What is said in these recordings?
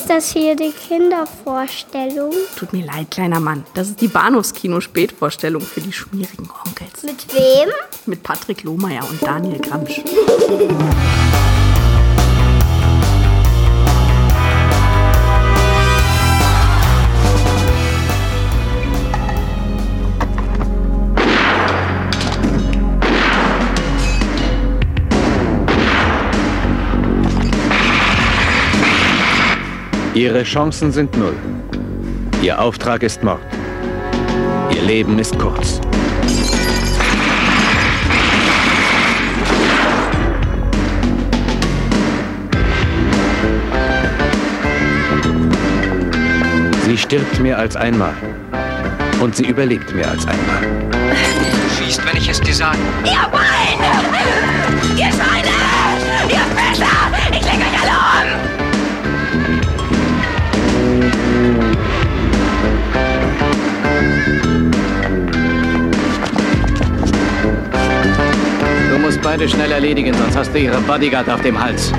Ist das hier die Kindervorstellung? Tut mir leid, kleiner Mann. Das ist die Bahnhofskino-Spätvorstellung für die schmierigen Onkels. Mit wem? Mit Patrick Lohmeier und Daniel Gramsch. Ihre Chancen sind null. Ihr Auftrag ist Mord. Ihr Leben ist kurz. Sie stirbt mehr als einmal. Und sie überlebt mehr als einmal. Du schießt, wenn ich es dir sage. Ihr Beine! Ihr Schweine! Ihr Fischer! Ich leg euch alle um! Beide schnell erledigen, sonst hast du ihre Bodyguard auf dem Hals.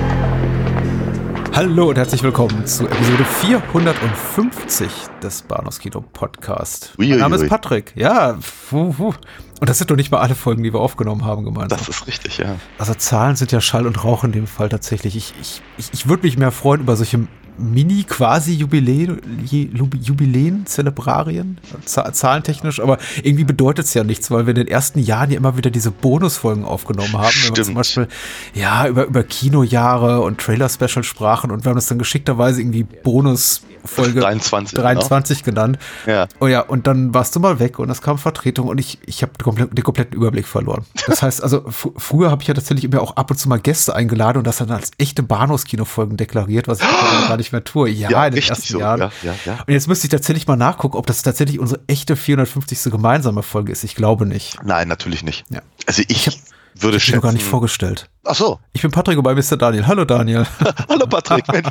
Hallo und herzlich willkommen zu Episode 450 des Bahnhofskino Podcast. Mein Name ist Patrick. Ja, puh, puh. und das sind doch nicht mal alle Folgen, die wir aufgenommen haben gemeinsam. Das ist richtig, ja. Also Zahlen sind ja Schall und Rauch in dem Fall tatsächlich. Ich, ich, ich, ich würde mich mehr freuen über solche Mini-Quasi-Jubiläen, Jubiläen, Zelebrarien, zahlentechnisch, aber irgendwie bedeutet es ja nichts, weil wir in den ersten Jahren ja immer wieder diese Bonusfolgen aufgenommen haben. Wenn wir zum Beispiel, ja, über, über Kinojahre und Trailer-Special sprachen und wir haben das dann geschickterweise irgendwie Bonus Folge 23, 23 genau. genannt. Ja. Oh ja, und dann warst du mal weg und es kam Vertretung und ich, ich habe den, komplett, den kompletten Überblick verloren. Das heißt, also früher habe ich ja tatsächlich immer auch ab und zu mal Gäste eingeladen und das dann als echte Bahnhofskino-Folgen deklariert, was ich gar nicht tue. Ja, ja in den ersten so. Jahren. Ja, ja, ja. Und jetzt müsste ich tatsächlich mal nachgucken, ob das tatsächlich unsere echte 450. gemeinsame Folge ist. Ich glaube nicht. Nein, natürlich nicht. Ja. Also ich, ich würde ich schätzen. noch gar nicht vorgestellt. Ach so. Ich bin Patrick und bei Mr. Daniel. Hallo Daniel. Hallo Patrick. Mensch.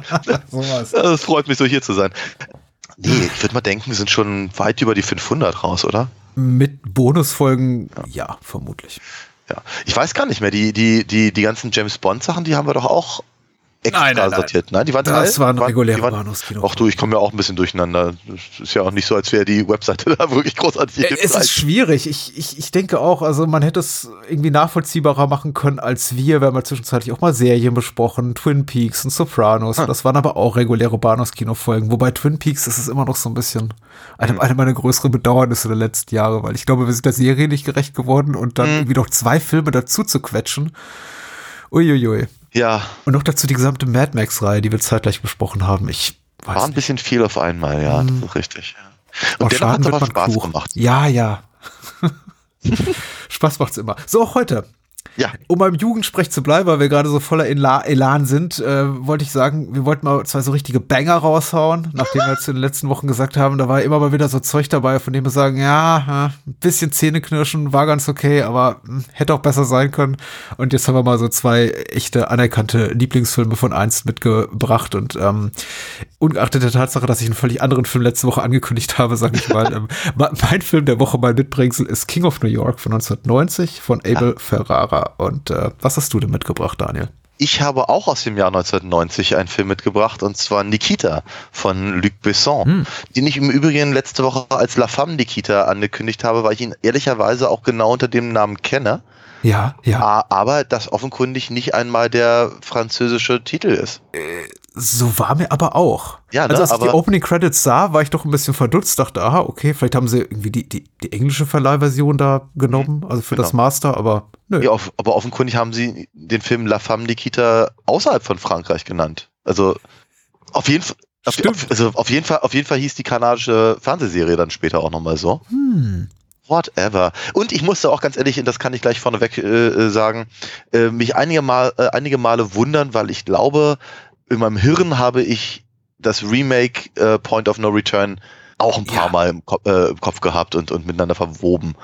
Das freut mich so hier zu sein. Nee, ich würde mal denken, wir sind schon weit über die 500 raus, oder? Mit Bonusfolgen, ja, ja vermutlich. Ja, ich weiß gar nicht mehr. Die, die, die, die ganzen James Bond Sachen, die haben wir doch auch extra nein, nein, sortiert. Nein, die waren das Teil, waren reguläre waren, Bahnhofskino. Ach du, ich komme ja auch ein bisschen durcheinander. Ist ja auch nicht so, als wäre die Webseite da wirklich großartig. Es ist schwierig. Ich, ich, ich denke auch, also man hätte es irgendwie nachvollziehbarer machen können als wir. Wir haben ja zwischenzeitlich auch mal Serien besprochen, Twin Peaks und Sopranos. Hm. Das waren aber auch reguläre Bahnhofskino-Folgen. Wobei Twin Peaks ist es immer noch so ein bisschen eine, Hm. eine meiner größeren Bedauernisse der letzten Jahre, weil ich glaube, wir sind der Serie nicht gerecht geworden und dann Hm. irgendwie noch zwei Filme dazu zu quetschen. Uiuiui. Ja. Und noch dazu die gesamte Mad Max-Reihe, die wir zeitgleich besprochen haben. Ich weiß War ein nicht. bisschen viel auf einmal, ja, Hm. das ist richtig. Ja. Oh, Und dennoch hat aber Spaß klug. gemacht. Ja, ja. Spaß macht's immer. So, auch heute. Ja. Um beim Jugendsprech zu bleiben, weil wir gerade so voller Ela Elan sind, äh, wollte ich sagen, wir wollten mal zwei so richtige Banger raushauen, nachdem wir jetzt in den letzten Wochen gesagt haben, da war immer mal wieder so Zeug dabei, von dem wir sagen, ja, ein bisschen Zähneknirschen war ganz okay, aber mh, hätte auch besser sein können. Und jetzt haben wir mal so zwei echte anerkannte Lieblingsfilme von einst mitgebracht und ähm, ungeachtet der Tatsache, dass ich einen völlig anderen Film letzte Woche angekündigt habe, sage ich mal, ähm, mein Film der Woche, mein Mitbringsel ist King of New York von 1990 von Abel Ferrara. Und äh, was hast du denn mitgebracht, Daniel? Ich habe auch aus dem Jahr 1990 einen Film mitgebracht, und zwar Nikita von Luc Besson, Hm. den ich im Übrigen letzte Woche als La Femme Nikita angekündigt habe, weil ich ihn ehrlicherweise auch genau unter dem Namen kenne, Ja, ja. aber das offenkundig nicht einmal der französische Titel ist. So war mir aber auch. Ja, ne, also als ich die Opening Credits sah, war ich doch ein bisschen verdutzt, dachte, aha, okay, vielleicht haben sie irgendwie die, die, die englische Verleihversion da genommen, also für das Genau. Master, aber nö. Ja, off- aber offenkundig haben sie den Film La Femme Nikita außerhalb von Frankreich genannt. Also auf jeden Fall. Auf, auf, also auf jeden Fall, auf jeden Fall hieß die kanadische Fernsehserie dann später auch nochmal so. Hm. Whatever. Und ich musste auch ganz ehrlich, und das kann ich gleich vorneweg äh, äh, sagen, äh, mich einige, Mal, äh, einige Male wundern, weil ich glaube, in meinem Hirn habe ich das Remake äh, Point of No Return auch ein paar Ja. Mal im, Ko äh, im Kopf gehabt und, und miteinander verwoben.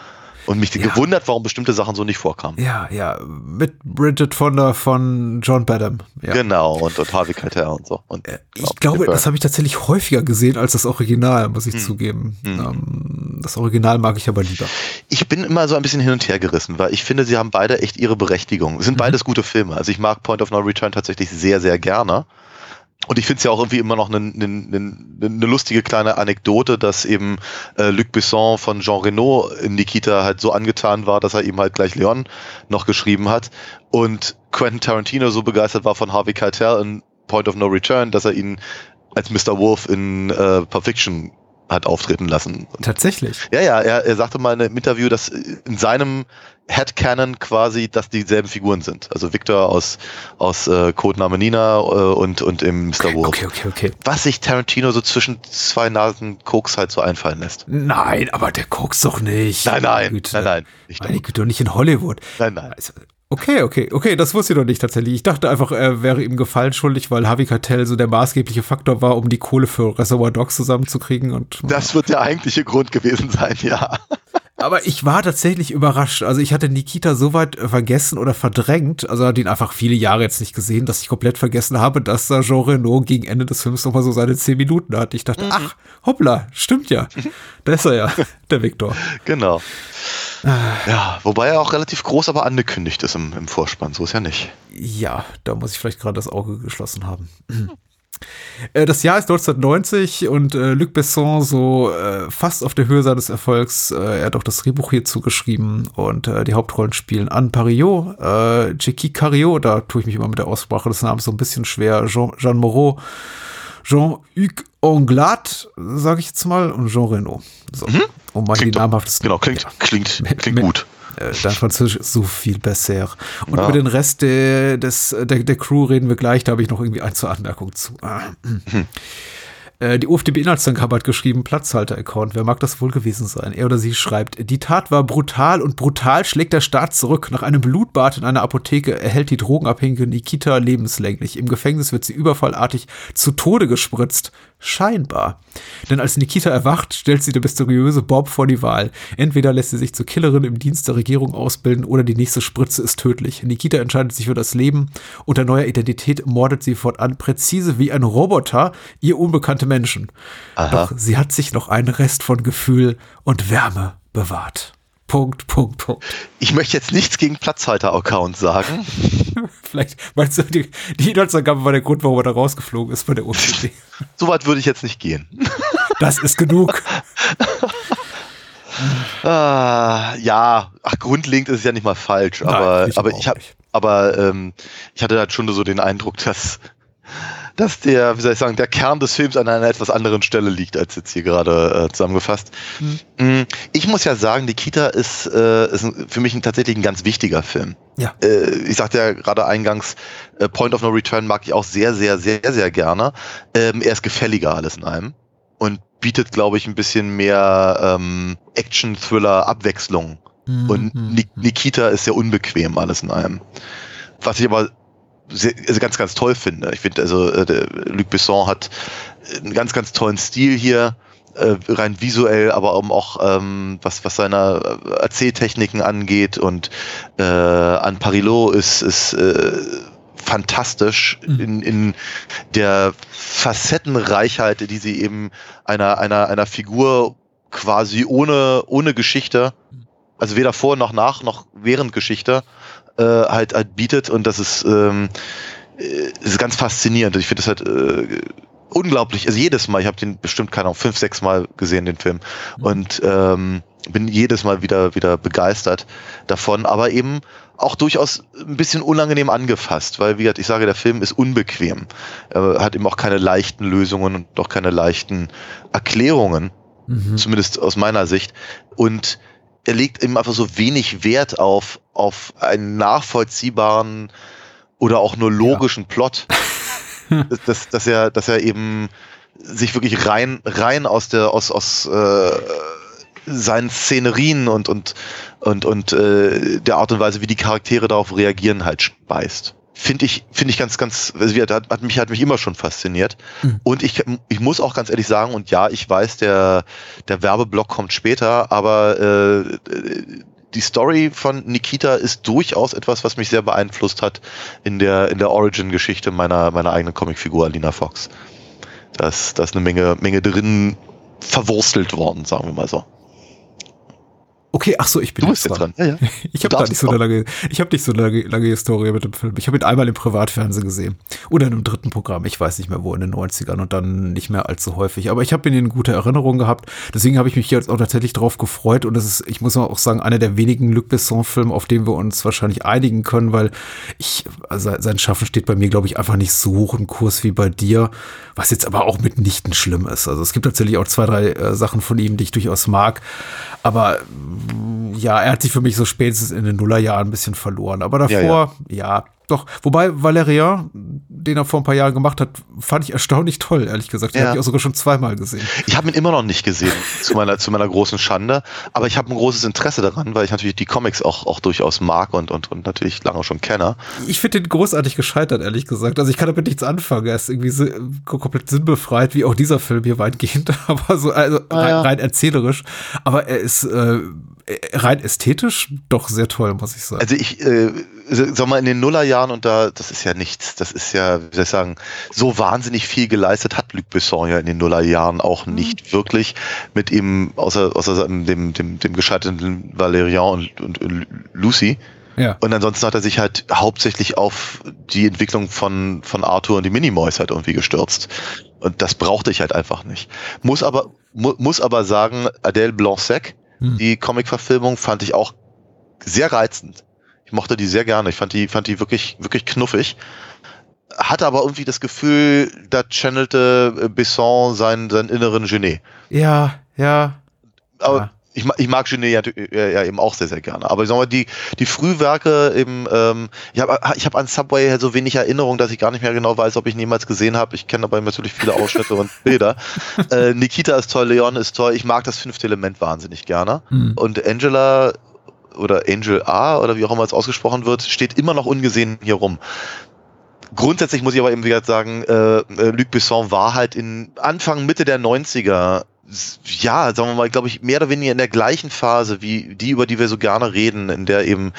Und mich Ja. gewundert, warum bestimmte Sachen so nicht vorkamen. Ja, ja, mit Bridget Fonda von John Badham. Ja. Genau, und, und Harvey Keitel und so. Und, Äh, Ich glaube, das habe ich tatsächlich häufiger gesehen als das Original, muss ich Hm. zugeben. Hm. Ähm, das Original mag ich aber lieber. Ich bin immer so ein bisschen hin und her gerissen, weil ich finde, sie haben beide echt ihre Berechtigung. Es sind Mhm. beides gute Filme. Also ich mag Point of No Return tatsächlich sehr, sehr gerne. Und ich finde es ja auch irgendwie immer noch eine ne, ne, ne lustige kleine Anekdote, dass eben äh, Luc Besson von Jean Reno in Nikita halt so angetan war, dass er ihm halt gleich Leon noch geschrieben hat. Und Quentin Tarantino so begeistert war von Harvey Keitel in Point of No Return, dass er ihn als Mr. Wolf in äh, Pulp Fiction hat auftreten lassen. Tatsächlich. Ja, ja, er, er sagte mal in einem Interview, dass in seinem Headcanon quasi, dass dieselben Figuren sind. Also Victor aus, aus äh, Codename Nina äh, und, und im Mr. Wolf. Okay, okay, okay. Was sich Tarantino so zwischen zwei Nasen Koks halt so einfallen lässt. Nein, aber der kokst doch nicht. Nein, nein, Güte. nein, nein. Nicht Meine Güte, doch nicht in Hollywood. Nein, nein. Also, Okay, okay, okay, das wusste ich noch nicht tatsächlich. Ich dachte einfach, er wäre ihm Gefallen schuldig, weil Harvey Keitel so der maßgebliche Faktor war, um die Kohle für Reservoir Dogs zusammenzukriegen und. Das wird der eigentliche Grund gewesen sein, ja. Aber ich war tatsächlich überrascht. Also ich hatte Nikita so weit vergessen oder verdrängt, also hatte ihn einfach viele Jahre jetzt nicht gesehen, dass ich komplett vergessen habe, dass da Jean Reno gegen Ende des Films nochmal so seine zehn Minuten hat. Ich dachte, ach, hoppla, stimmt ja. Da ist er ja, der Victor. Genau. Ja, wobei er auch relativ groß aber angekündigt ist im, im Vorspann, so ist ja nicht. Ja, da muss ich vielleicht gerade das Auge geschlossen haben. Äh, Das Jahr ist 1990 und äh, Luc Besson so äh, fast auf der Höhe seines Erfolgs. Äh, er hat auch das Drehbuch hierzu geschrieben und äh, die Hauptrollen spielen Anne Pariot, äh, Jackie Cariot, da tue ich mich immer mit der Aussprache des Namens so ein bisschen schwer, Jean, Jean Moreau, Jean-Hugues Anglade, sage ich jetzt mal, und Jean Reno. So, um mal die Klingt doch- namhaftesten. Genau, klingt, Ja. klingt, klingt Mit- gut. Äh, Französisch ist so viel besser. Und Ja. über den Rest der, des, der, der Crew reden wir gleich. Da habe ich noch irgendwie ein, zwei Anmerkungen zu. Ah, hm. Äh, Die UFDB-Inhaltsangabe hat geschrieben, Platzhalter-Account. Wer mag das wohl gewesen sein? Er oder sie schreibt, die Tat war brutal und brutal schlägt der Staat zurück. Nach einem Blutbad in einer Apotheke erhält die drogenabhängige Nikita lebenslänglich. Im Gefängnis wird sie überfallartig zu Tode gespritzt. Scheinbar. Denn als Nikita erwacht, stellt sie der mysteriöse Bob vor die Wahl. Entweder lässt sie sich zur Killerin im Dienst der Regierung ausbilden oder die nächste Spritze ist tödlich. Nikita entscheidet sich für das Leben. Unter neuer Identität mordet sie fortan präzise wie ein Roboter ihr unbekannte Menschen. Doch sie hat sich noch einen Rest von Gefühl und Wärme bewahrt. Punkt, Punkt, Punkt. Ich möchte jetzt nichts gegen Platzhalter-Account sagen. Vielleicht meinst du, die, die Inhaltsangabe war der Grund, warum er da rausgeflogen ist bei der UFDB. Soweit würde ich jetzt nicht gehen. Das ist genug. Ah, ja, ach, grundlegend ist es ja nicht mal falsch, Nein, aber, ich aber ich habe, aber ähm, ich hatte halt schon so den Eindruck, dass, dass der, wie soll ich sagen, der Kern des Films an einer etwas anderen Stelle liegt, als jetzt hier gerade äh, zusammengefasst. Mm, Ich muss ja sagen, Nikita ist, äh, ist für mich ein, tatsächlich ein ganz wichtiger Film. Ja. Äh, ich sagte ja gerade eingangs, äh, Point of No Return mag ich auch sehr, sehr, sehr, sehr gerne. Ähm, er ist gefälliger alles in einem und bietet, glaube ich, ein bisschen mehr ähm, Action-Thriller-Abwechslung. Und Ni Nikita ist sehr unbequem alles in einem. Was ich aber sehr, also ganz, ganz toll finde. Ich finde, also äh, Luc Besson hat einen ganz, ganz tollen Stil hier, äh, rein visuell, aber eben auch ähm, was, was seine äh, Erzähltechniken angeht. Und äh, Anne Parillo ist, ist äh, fantastisch in, in der Facettenreichheit, die sie eben einer, einer, einer Figur quasi ohne, ohne Geschichte, also weder vor noch nach noch während Geschichte, äh, halt, halt bietet und das ist, ähm, äh, ist ganz faszinierend. Ich finde das halt äh, unglaublich, also jedes Mal, ich habe den bestimmt, keine Ahnung, fünf, sechs Mal gesehen, den Film. Und ähm, bin jedes Mal wieder, wieder begeistert davon, aber eben auch durchaus ein bisschen unangenehm angefasst, weil, wie gesagt, ich sage, der Film ist unbequem. Er hat eben auch keine leichten Lösungen und auch keine leichten Erklärungen, zumindest aus meiner Sicht. Und er legt eben einfach so wenig Wert auf, auf einen nachvollziehbaren oder auch nur logischen Plot. dass, dass, dass er, dass er eben sich wirklich rein, rein aus der, aus, aus äh, seinen Szenerien und, und, und, und äh, der Art und Weise, wie die Charaktere darauf reagieren, halt speist. Finde ich, finde ich ganz, ganz, also hat, hat mich, hat mich immer schon fasziniert. Und ich, ich muss auch ganz ehrlich sagen, und ja, ich weiß, der, der Werbeblock kommt später, aber äh, die Story von Nikita ist durchaus etwas, was mich sehr beeinflusst hat in der, in der Origin-Geschichte meiner, meiner eigenen Comicfigur Alina Fox. Da ist, da ist eine Menge, Menge drin verwurstelt worden, sagen wir mal so. Okay, ach so, ich bin Du bist jetzt dran. Ja, ja. Ich habe nicht so eine lange, ich habe nicht so eine lange, lange Historie mit dem Film. Ich habe ihn einmal im Privatfernsehen gesehen oder in einem dritten Programm. Ich weiß nicht mehr wo in den 90ern und dann nicht mehr allzu häufig. Aber ich habe ihn in gute Erinnerung gehabt. Deswegen habe ich mich jetzt auch tatsächlich drauf gefreut und das ist, ich muss auch sagen, einer der wenigen Luc Besson-Filme, auf den wir uns wahrscheinlich einigen können, weil ich, also sein Schaffen steht bei mir, glaube ich, einfach nicht so hoch im Kurs wie bei dir, was jetzt aber auch mitnichten schlimm ist. Also es gibt tatsächlich auch zwei, drei äh, Sachen von ihm, die ich durchaus mag. Aber ja, er hat sich für mich so spätestens in den Nullerjahren ein bisschen verloren. Aber davor, Ja, ja, doch. Wobei Valerian, den er vor ein paar Jahren gemacht hat, fand ich erstaunlich toll, ehrlich gesagt. Den Ja. habe ich auch sogar schon zweimal gesehen. Ich habe ihn immer noch nicht gesehen, zu meiner, zu meiner großen Schande. Aber ich habe ein großes Interesse daran, weil ich natürlich die Comics auch, auch durchaus mag und, und, und natürlich lange schon kenne. Ich finde den großartig gescheitert, ehrlich gesagt. Also ich kann damit nichts anfangen. Er ist irgendwie so, komplett sinnbefreit, wie auch dieser Film hier weitgehend, aber so also rein, ja. rein erzählerisch. Aber er ist äh, rein ästhetisch doch sehr toll, muss ich sagen. Also ich, äh, sag mal, in den Nullerjahren und da, das ist ja nichts, das ist ja, wie soll ich sagen, so wahnsinnig viel geleistet hat Luc Besson ja in den Nullerjahren auch nicht wirklich mit ihm, außer, außer dem, dem, dem gescheiterten Valerian und, und Lucy. ja. Und ansonsten hat er sich halt hauptsächlich auf die Entwicklung von, von Arthur und die Minimoys halt irgendwie gestürzt. Und das brauchte ich halt einfach nicht. Muss aber, mu muss aber sagen, Adèle Blanc-Sec, Hm. die Comic-Verfilmung fand ich auch sehr reizend. Ich mochte die sehr gerne. Ich fand die, fand die wirklich, wirklich knuffig. Hatte aber irgendwie das Gefühl, da channelte Besson seinen, seinen inneren Genet. Ja, ja. Aber Ja. Ich, ich mag Genet ja, ja, ja eben auch sehr, sehr gerne. Aber ich sag mal, die, die Frühwerke eben, ähm, ich habe ich hab an Subway halt so wenig Erinnerung, dass ich gar nicht mehr genau weiß, ob ich ihn jemals gesehen habe. Ich kenne aber natürlich viele Ausschnitte und Bilder. Äh, Nikita ist toll, Leon ist toll. Ich mag das fünfte Element wahnsinnig gerne. Hm. Und Angela oder Angel A oder wie auch immer es ausgesprochen wird, steht immer noch ungesehen hier rum. Grundsätzlich muss ich aber eben wieder sagen, äh, äh, Luc Besson war halt in Anfang, Mitte der 90er, s- ja, sagen wir mal, glaube ich, mehr oder weniger in der gleichen Phase wie die, über die wir so gerne reden, in der eben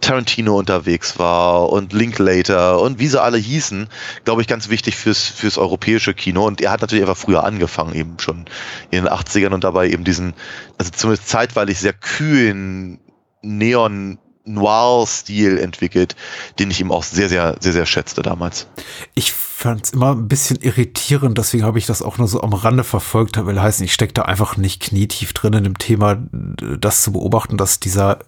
Tarantino unterwegs war und Linklater und wie sie alle hießen, glaube ich, ganz wichtig fürs, fürs europäische Kino. Und er hat natürlich einfach früher angefangen, eben schon in den 80ern und dabei eben diesen, also zumindest zeitweilig sehr kühlen Neon Noir-Stil entwickelt, den ich ihm auch sehr, sehr, sehr, sehr schätzte damals. Ich fand es immer ein bisschen irritierend, deswegen habe ich das auch nur so am Rande verfolgt, will heißen, ich stecke da einfach nicht knietief drin in dem Thema, das zu beobachten, dass dieser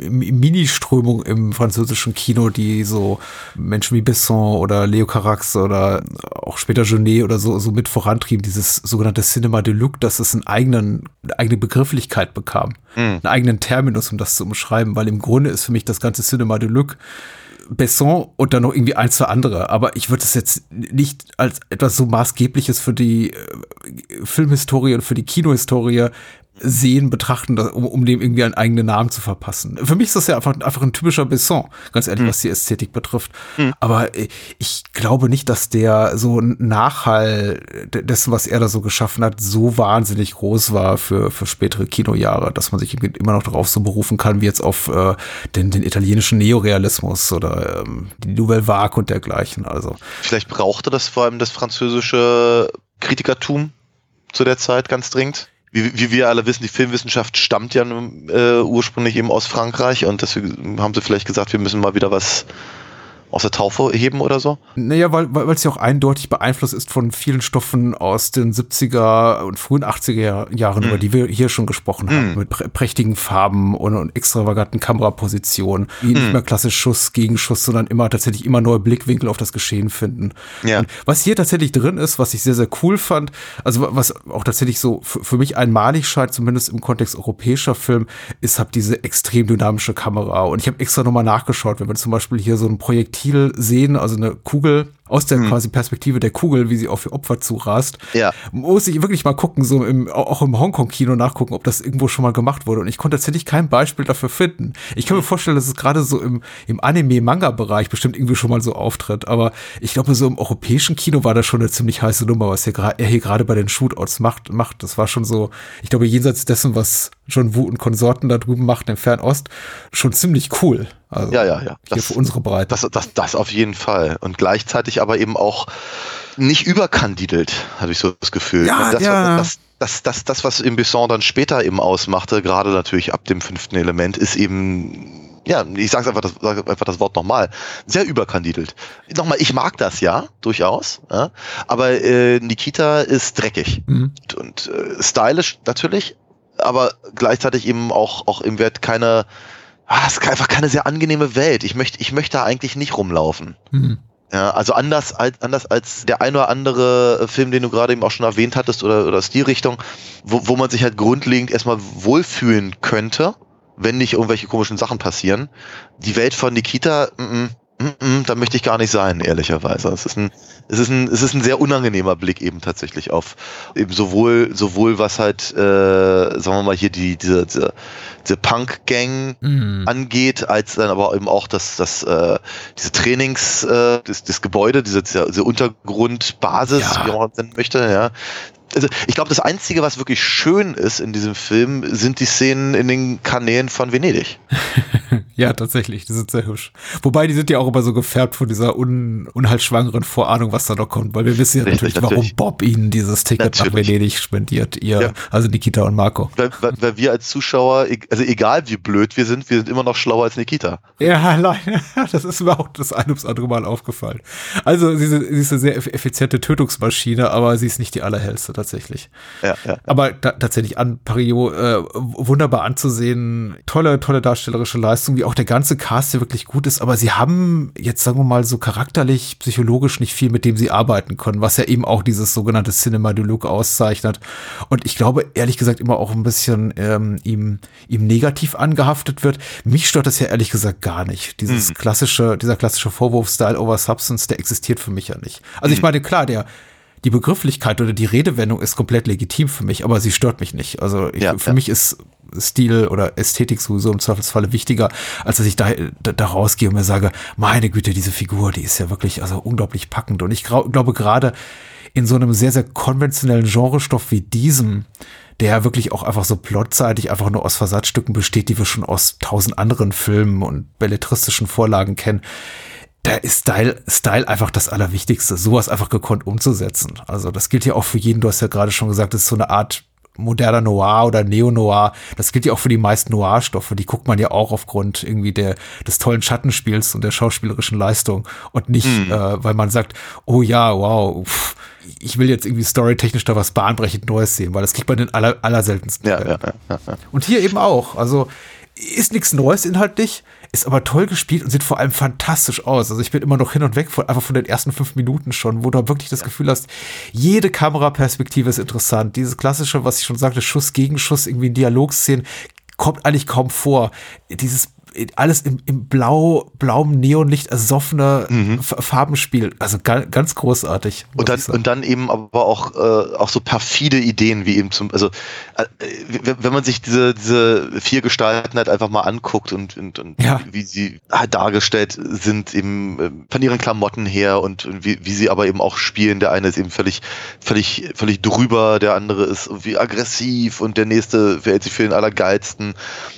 äh, Mini-Strömung im französischen Kino, die so Menschen wie Besson oder Leo Carax oder auch später Genet oder so, so mit vorantrieben, dieses sogenannte Cinema de Luc, dass es einen eigenen, eine eigene Begrifflichkeit bekam, einen eigenen Terminus, um das zu umschreiben, weil im Grunde ist für mich das ganze Cinema de Luc Besson und dann noch irgendwie ein, zwei andere. Aber ich würde es jetzt nicht als etwas so Maßgebliches für die äh, Filmhistorie und für die Kinohistorie sehen, betrachten, um, um dem irgendwie einen eigenen Namen zu verpassen. Für mich ist das ja einfach, einfach ein typischer Besson, ganz ehrlich, was die Ästhetik betrifft. Aber äh, ich glaube nicht, dass der so ein Nachhall de- dessen, was er da so geschaffen hat, so wahnsinnig groß war für, für spätere Kinojahre, dass man sich immer noch darauf so berufen kann, wie jetzt auf äh, den, den italienischen Neorealismus oder ähm, die Nouvelle Vague und dergleichen. Also Vielleicht brauchte das vor allem das französische Kritikertum zu der Zeit ganz dringend. Wie, wie wir alle wissen, die Filmwissenschaft stammt ja äh, ursprünglich eben aus Frankreich und deswegen haben sie vielleicht gesagt, wir müssen mal wieder was aus der Taufe heben oder so. Naja, weil weil weil es ja auch eindeutig beeinflusst ist von vielen Stoffen aus den 70er und frühen 80er Jahren, über die wir hier schon gesprochen haben, mit prä prächtigen Farben und, und extravaganten Kamerapositionen, wie nicht mehr klassisch Schuss gegen Schuss, sondern immer tatsächlich immer neue Blickwinkel auf das Geschehen finden. Ja. Und was hier tatsächlich drin ist, was ich sehr, sehr cool fand, also was auch tatsächlich so für, für mich einmalig scheint, zumindest im Kontext europäischer Film, ist halt diese extrem dynamische Kamera. Und ich habe extra nochmal nachgeschaut, wenn wir zum Beispiel hier so ein Projektil sehen, also eine Kugel aus der quasi Perspektive der Kugel, wie sie auf ihr Opfer zurast, Ja. muss ich wirklich mal gucken, so im, auch im Hongkong-Kino nachgucken, ob das irgendwo schon mal gemacht wurde. Und ich konnte tatsächlich kein Beispiel dafür finden. Ich kann mir vorstellen, dass es gerade so im, im Anime-Manga-Bereich bestimmt irgendwie schon mal so auftritt. Aber ich glaube, so im europäischen Kino war das schon eine ziemlich heiße Nummer, was gra- er hier gerade bei den Shootouts macht, macht. Das war schon so, ich glaube, jenseits dessen, was John Woo und Konsorten da drüben machten im Fernost, schon ziemlich cool. Also Ja, ja, ja. Hier Das- für unsere Breite. Das, das, das auf jeden Fall. Und gleichzeitig aber eben auch nicht überkandidelt, habe ich so das Gefühl. Ja, das, ja. Das, das, das, das, was im Besson dann später eben ausmachte, gerade natürlich ab dem fünften Element, ist eben ja, ich sag's einfach das, sag einfach das Wort nochmal, sehr überkandidelt. Nochmal, ich mag das ja, durchaus, ja, aber äh, Nikita ist dreckig Mhm. und, und äh, stylisch natürlich, aber gleichzeitig eben auch, auch im Wert keine, ah, es ist einfach keine sehr angenehme Welt. Ich möchte, ich möchte da eigentlich nicht rumlaufen. Mhm. Ja, also anders als, anders als der ein oder andere äh, Film, den du gerade eben auch schon erwähnt hattest oder, oder Stilrichtung, wo, wo man sich halt grundlegend erstmal wohlfühlen könnte, wenn nicht irgendwelche komischen Sachen passieren. Die Welt von Nikita, mm, mm, da möchte ich gar nicht sein, ehrlicherweise. Es ist ein, es ist ein, es ist ein sehr unangenehmer Blick eben tatsächlich auf eben sowohl, sowohl was halt, äh, sagen wir mal hier die, diese, diese, diese Punk-Gang Mhm. angeht, als dann aber eben auch das, das, äh, diese Trainings, äh, das, das Gebäude, diese, diese Untergrundbasis, Ja. wie man es nennen möchte, ja. Also ich glaube, das Einzige, was wirklich schön ist in diesem Film, sind die Szenen in den Kanälen von Venedig. Ja, tatsächlich, die sind sehr hübsch. Wobei, die sind ja auch immer so gefärbt von dieser un unheilsschwangeren Vorahnung, was da noch kommt, weil wir wissen ja Richtig, natürlich, warum natürlich. Bob ihnen dieses Ticket nach Natürlich. Venedig spendiert, ihr, Ja. also Nikita und Marco. Weil, weil, weil wir als Zuschauer, e- also egal wie blöd wir sind, wir sind immer noch schlauer als Nikita. Ja, leider, das ist mir auch das ein ums andere Mal aufgefallen. Also, sie ist, sie ist eine sehr eff- effiziente Tötungsmaschine, aber sie ist nicht die allerhellste tatsächlich. Ja, ja. Aber da, tatsächlich an Pario äh, wunderbar anzusehen. Tolle, tolle darstellerische Leistung, wie auch der ganze Cast, der wirklich gut ist. Aber sie haben jetzt, sagen wir mal, so charakterlich, psychologisch nicht viel, mit dem sie arbeiten können, was ja eben auch dieses sogenannte Cinema de Look auszeichnet. Und ich glaube, ehrlich gesagt, immer auch ein bisschen ähm, ihm, ihm negativ angehaftet wird. Mich stört das ja ehrlich gesagt gar nicht. Dieses klassische, dieser klassische Vorwurf Style over Substance, der existiert für mich ja nicht. Also ich meine, klar, der, die Begrifflichkeit oder die Redewendung ist komplett legitim für mich, aber sie stört mich nicht. Also ich, Ja, für ja. mich ist Stil oder Ästhetik sowieso im Zweifelsfalle wichtiger, als dass ich da, da, da rausgehe und mir sage, meine Güte, diese Figur, die ist ja wirklich also unglaublich packend. Und ich glaube gerade in so einem sehr, sehr konventionellen Genrestoff wie diesem, der ja wirklich auch einfach so plotseitig einfach nur aus Versatzstücken besteht, die wir schon aus tausend anderen Filmen und belletristischen Vorlagen kennen, da ist Style, Style einfach das Allerwichtigste, sowas einfach gekonnt umzusetzen. Also das gilt ja auch für jeden, du hast ja gerade schon gesagt, das ist so eine Art moderner Noir oder Neo-Noir. Das gilt ja auch für die meisten Noir-Stoffe. Die guckt man ja auch aufgrund irgendwie der, des tollen Schattenspiels und der schauspielerischen Leistung und nicht, äh, weil man sagt, oh ja, wow, pff, ich will jetzt irgendwie storytechnisch da was bahnbrechend Neues sehen, weil das kriegt man in aller, allerseltensten Ja, ja, ja, ja. Und hier eben auch. Also ist nichts Neues inhaltlich, ist aber toll gespielt und sieht vor allem fantastisch aus. Also ich bin immer noch hin und weg von einfach von den ersten fünf Minuten schon, wo du wirklich das Gefühl hast, jede Kameraperspektive ist interessant. Dieses klassische, was ich schon sagte, Schuss gegen Schuss, irgendwie in Dialogszenen, kommt eigentlich kaum vor. Dieses alles im, im blau, blauem Neonlicht ersoffene F- Farbenspiel. Also ga, ganz großartig. Und dann, und dann eben aber auch, äh, auch so perfide Ideen wie eben zum, also äh, wenn man sich diese, diese vier Gestalten halt einfach mal anguckt und, und, und Ja. wie sie halt dargestellt sind, eben äh, von ihren Klamotten her und, und wie, wie sie aber eben auch spielen. Der eine ist eben völlig, völlig, völlig drüber, der andere ist irgendwie aggressiv und der nächste verhält sich für den Allergeilsten.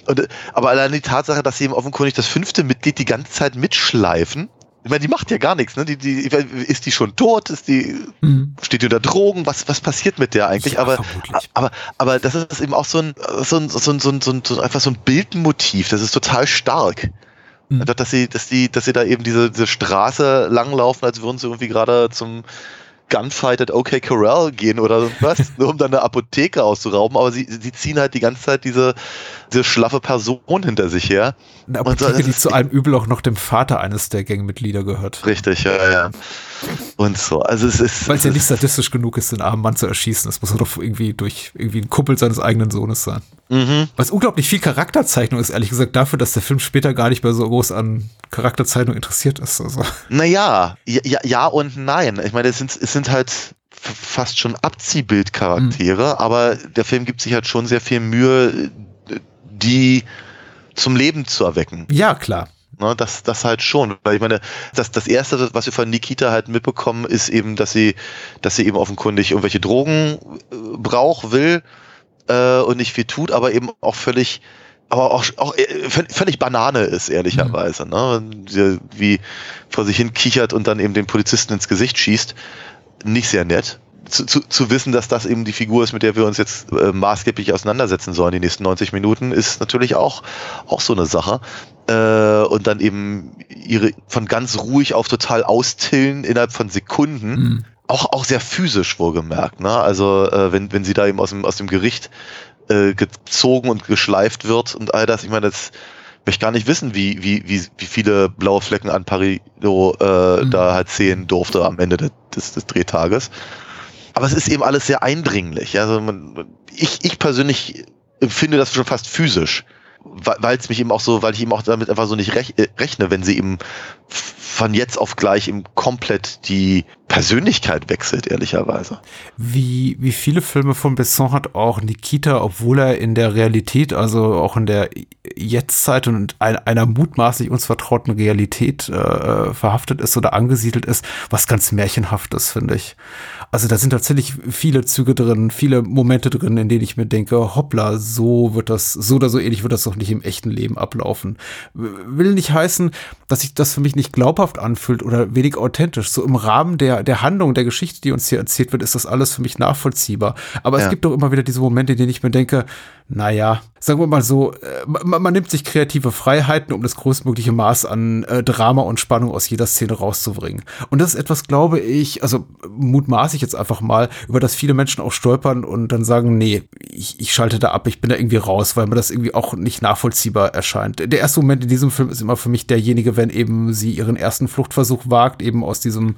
Und, aber allein die Tatsache, dass sie eben offenkundig das fünfte Mitglied die ganze Zeit mitschleifen, ich meine, die macht ja gar nichts, ne? Die, die, ist die schon tot? Ist die, Mhm. steht die unter Drogen? Was, was passiert mit der eigentlich? Ja, aber, vermutlich. aber, aber das ist eben auch so ein, so ein, so ein, so ein, so ein, so ein einfach so ein Bildmotiv. Das ist total stark. Mhm. Dass sie, dass die, dass sie da eben diese, diese Straße langlaufen, als würden sie irgendwie gerade zum Gunfight at OK Corral gehen oder was, nur um dann eine Apotheke auszurauben. Aber sie, sie ziehen halt die ganze Zeit diese, diese schlaffe Person hinter sich her. Eine so, Apotheke, das die zu allem Übel auch noch dem Vater eines der Gangmitglieder gehört. Richtig, ja, ja. Und so. Also es ist. Weil es ja nicht ist- sadistisch genug ist, den armen Mann zu erschießen. Das muss doch irgendwie durch irgendwie ein Kumpel seines eigenen Sohnes sein. Mhm. Was unglaublich viel Charakterzeichnung ist, ehrlich gesagt, dafür, dass der Film später gar nicht mehr so groß an Charakterzeichnung interessiert ist. Also, Naja, ja, ja, und nein. Ich meine, es sind, es sind halt fast schon Abziehbildcharaktere, aber der Film gibt sich halt schon sehr viel Mühe, die zum Leben zu erwecken. ja, klar. Ne, das, das halt schon. Weil ich meine, das, das erste, was wir von Nikita halt mitbekommen, ist eben, dass sie, dass sie eben offenkundig irgendwelche Drogen äh, braucht, will äh, und nicht viel tut, aber eben auch völlig, aber auch, auch äh, völ- völlig Banane ist, ehrlicherweise. Ne? Und sie Wie vor sich hin kichert und dann eben den Polizisten ins Gesicht schießt. Nicht sehr nett. Zu, zu, zu wissen, dass das eben die Figur ist, mit der wir uns jetzt äh, maßgeblich auseinandersetzen sollen, die nächsten 90 Minuten, ist natürlich auch, auch so eine Sache. Äh, und dann eben ihre von ganz ruhig auf total austillen innerhalb von Sekunden. Mhm. Auch, auch sehr physisch wohlgemerkt. Ne? Also äh, wenn, wenn sie da eben aus dem, aus dem Gericht äh, gezogen und geschleift wird und all das, ich meine, das möchte gar nicht wissen, wie, wie, wie, wie viele blaue Flecken an Parido äh, Mhm. da halt sehen durfte am Ende des, des Drehtages. Aber es ist eben alles sehr eindringlich. Also man, ich, ich persönlich empfinde das schon fast physisch, weil es mich eben auch so, weil ich eben auch damit einfach so nicht äh, rechne, wenn sie eben von jetzt auf gleich eben komplett die Persönlichkeit wechselt, ehrlicherweise. Wie, wie viele Filme von Besson hat auch Nikita, obwohl er in der Realität, also auch in der Jetztzeit und ein, einer mutmaßlich uns vertrauten Realität äh, verhaftet ist oder angesiedelt ist, was ganz Märchenhaftes, finde ich. Also da sind tatsächlich viele Züge drin, viele Momente drin, in denen ich mir denke, hoppla, so wird das, so oder so ähnlich wird das doch nicht im echten Leben ablaufen. Will nicht heißen, dass sich das für mich nicht glaubhaft anfühlt oder wenig authentisch. So im Rahmen der, der Handlung, der Geschichte, die uns hier erzählt wird, ist das alles für mich nachvollziehbar. Aber Ja. es gibt doch immer wieder diese Momente, in denen ich mir denke, naja, sagen wir mal so, äh, man, man nimmt sich kreative Freiheiten, um das größtmögliche Maß an äh, Drama und Spannung aus jeder Szene rauszubringen. Und das ist etwas, glaube ich, also mutmaße ich jetzt einfach mal, über das viele Menschen auch stolpern und dann sagen, nee, ich, ich schalte da ab, ich bin da irgendwie raus, weil mir das irgendwie auch nicht nachvollziehbar erscheint. Der erste Moment in diesem Film ist immer für mich derjenige, wenn eben sie ihren ersten Fluchtversuch wagt, eben aus diesem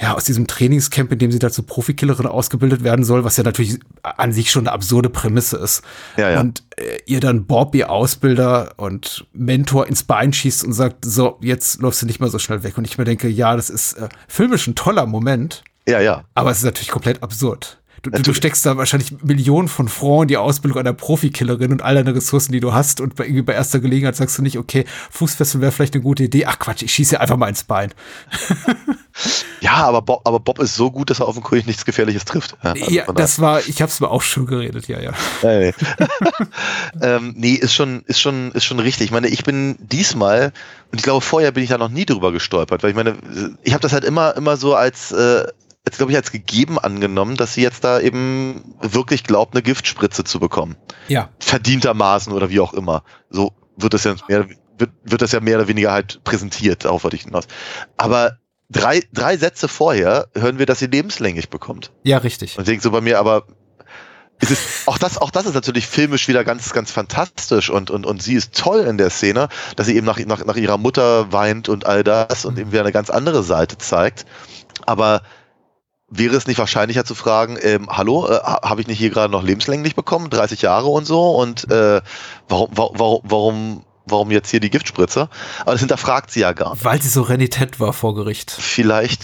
ja, aus diesem Trainingscamp, in dem sie da zur Profikillerin ausgebildet werden soll, was ja natürlich an sich schon eine absurde Prämisse ist. Ja, ja. Und äh, ihr dann Bob, ihr Ausbilder und Mentor ins Bein schießt und sagt, so, jetzt läufst du nicht mehr so schnell weg. Und ich mir denke, ja, das ist äh, filmisch ein toller Moment, Ja, ja. aber es ist natürlich komplett absurd. Du, du, steckst da wahrscheinlich Millionen von Francs in die Ausbildung einer Profikillerin und all deine Ressourcen, die du hast. Und bei, irgendwie bei erster Gelegenheit sagst du nicht, okay, Fußfessel wäre vielleicht eine gute Idee. Ach Quatsch, ich schieße einfach mal ins Bein. Ja, aber Bob, aber Bob ist so gut, dass er offenkundig nichts Gefährliches trifft. Ja, also ja, das war, ich hab's mir auch schon geredet, ja, ja. Nee. ähm, nee, ist schon, ist schon, ist schon richtig. Ich meine, ich bin diesmal, und ich glaube, vorher bin ich da noch nie drüber gestolpert, weil ich meine, ich habe das halt immer, immer so als, äh, als glaube ich, als gegeben angenommen, dass sie jetzt da eben wirklich glaubt, eine Giftspritze zu bekommen. Ja. Verdientermaßen oder wie auch immer. So wird das ja mehr, wird, wird das ja mehr oder weniger halt präsentiert, darauf wollte ich hinaus. Aber drei, drei Sätze vorher hören wir, dass sie lebenslänglich bekommt. Ja, richtig. Und denkt so bei mir, aber es ist, auch das, auch das ist natürlich filmisch wieder ganz, ganz fantastisch und, und, und sie ist toll in der Szene, dass sie eben nach, nach, nach ihrer Mutter weint und all das und eben wieder eine ganz andere Seite zeigt. Aber wäre es nicht wahrscheinlicher zu fragen, ähm, hallo, äh, ha- habe ich nicht hier gerade noch lebenslänglich bekommen, 30 Jahre und so und äh, warum, warum, warum, warum jetzt hier die Giftspritze? Aber das hinterfragt sie ja gar nicht. Weil sie so renitent war vor Gericht. Vielleicht,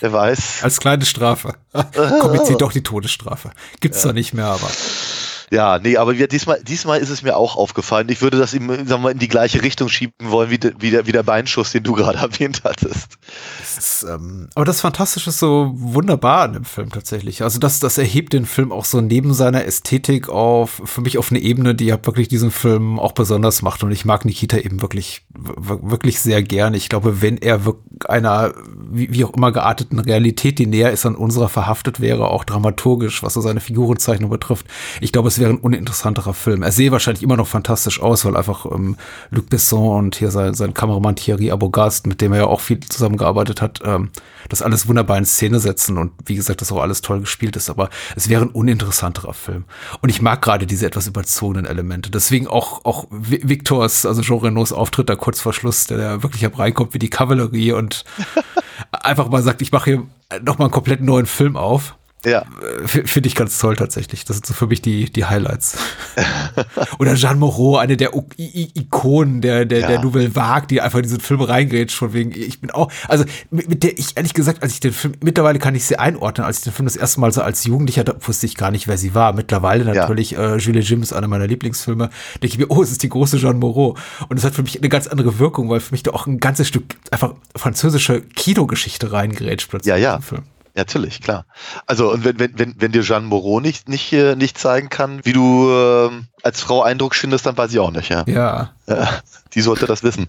wer weiß. Als kleine Strafe. Kommt jetzt hier doch die Todesstrafe. Gibt's zwar nicht mehr, aber. Ja, nee, aber wir, diesmal, diesmal ist es mir auch aufgefallen. Ich würde das ihm, sagen wir in die gleiche Richtung schieben wollen, wie, de, wie, der, wie der Beinschuss, den du gerade erwähnt hattest. Das ist, ähm, aber das Fantastische ist so wunderbar an dem Film tatsächlich. Also das, das erhebt den Film auch so neben seiner Ästhetik auf, für mich auf eine Ebene, die ja wirklich diesen Film auch besonders macht. Und ich mag Nikita eben wirklich, wirklich sehr gern. Ich glaube, wenn er einer, wie, wie auch immer gearteten Realität, die näher ist an unserer verhaftet wäre, auch dramaturgisch, was so seine Figurenzeichnung betrifft, ich glaube, es wäre ein uninteressanterer Film. Er sehe wahrscheinlich immer noch fantastisch aus, weil einfach ähm, Luc Besson und hier sein, sein Kameramann Thierry Abogast, mit dem er ja auch viel zusammengearbeitet hat, ähm, das alles wunderbar in Szene setzen und wie gesagt, das auch alles toll gespielt ist, aber es wäre ein uninteressanterer Film. Und ich mag gerade diese etwas überzogenen Elemente. Deswegen auch, auch Vi- Victors, also Jean Renaults Auftritt da kurz vor Schluss, der da wirklich reinkommt wie die Kavallerie und einfach mal sagt, ich mache hier noch mal einen komplett neuen Film auf. Ja. Finde ich ganz toll tatsächlich. Das sind so für mich die, die Highlights. Oder Jeanne Moreau, eine der I I Ikonen der, der, Ja. der Nouvelle Vague, die einfach in diesen Film reingrätscht, von wegen, ich bin auch, also mit, mit der ich ehrlich gesagt, als ich den Film, mittlerweile kann ich sie einordnen, als ich den Film das erste Mal so als Jugendlicher, da wusste ich gar nicht, wer sie war. Mittlerweile Ja. natürlich, äh, Julie Jim ist einer meiner Lieblingsfilme, denke ich mir, oh, es ist die große Jeanne Moreau. Und es hat für mich eine ganz andere Wirkung, weil für mich da auch ein ganzes Stück einfach französische Kinogeschichte reingrätscht plötzlich Ja, in ja. diesen Film. Natürlich, klar. Also wenn, wenn, wenn, wenn dir Jeanne Moreau nicht, nicht, äh, nicht zeigen kann, wie du ähm, als Frau Eindruck schindest, dann weiß ich auch nicht, ja. Ja. Äh, die sollte das wissen.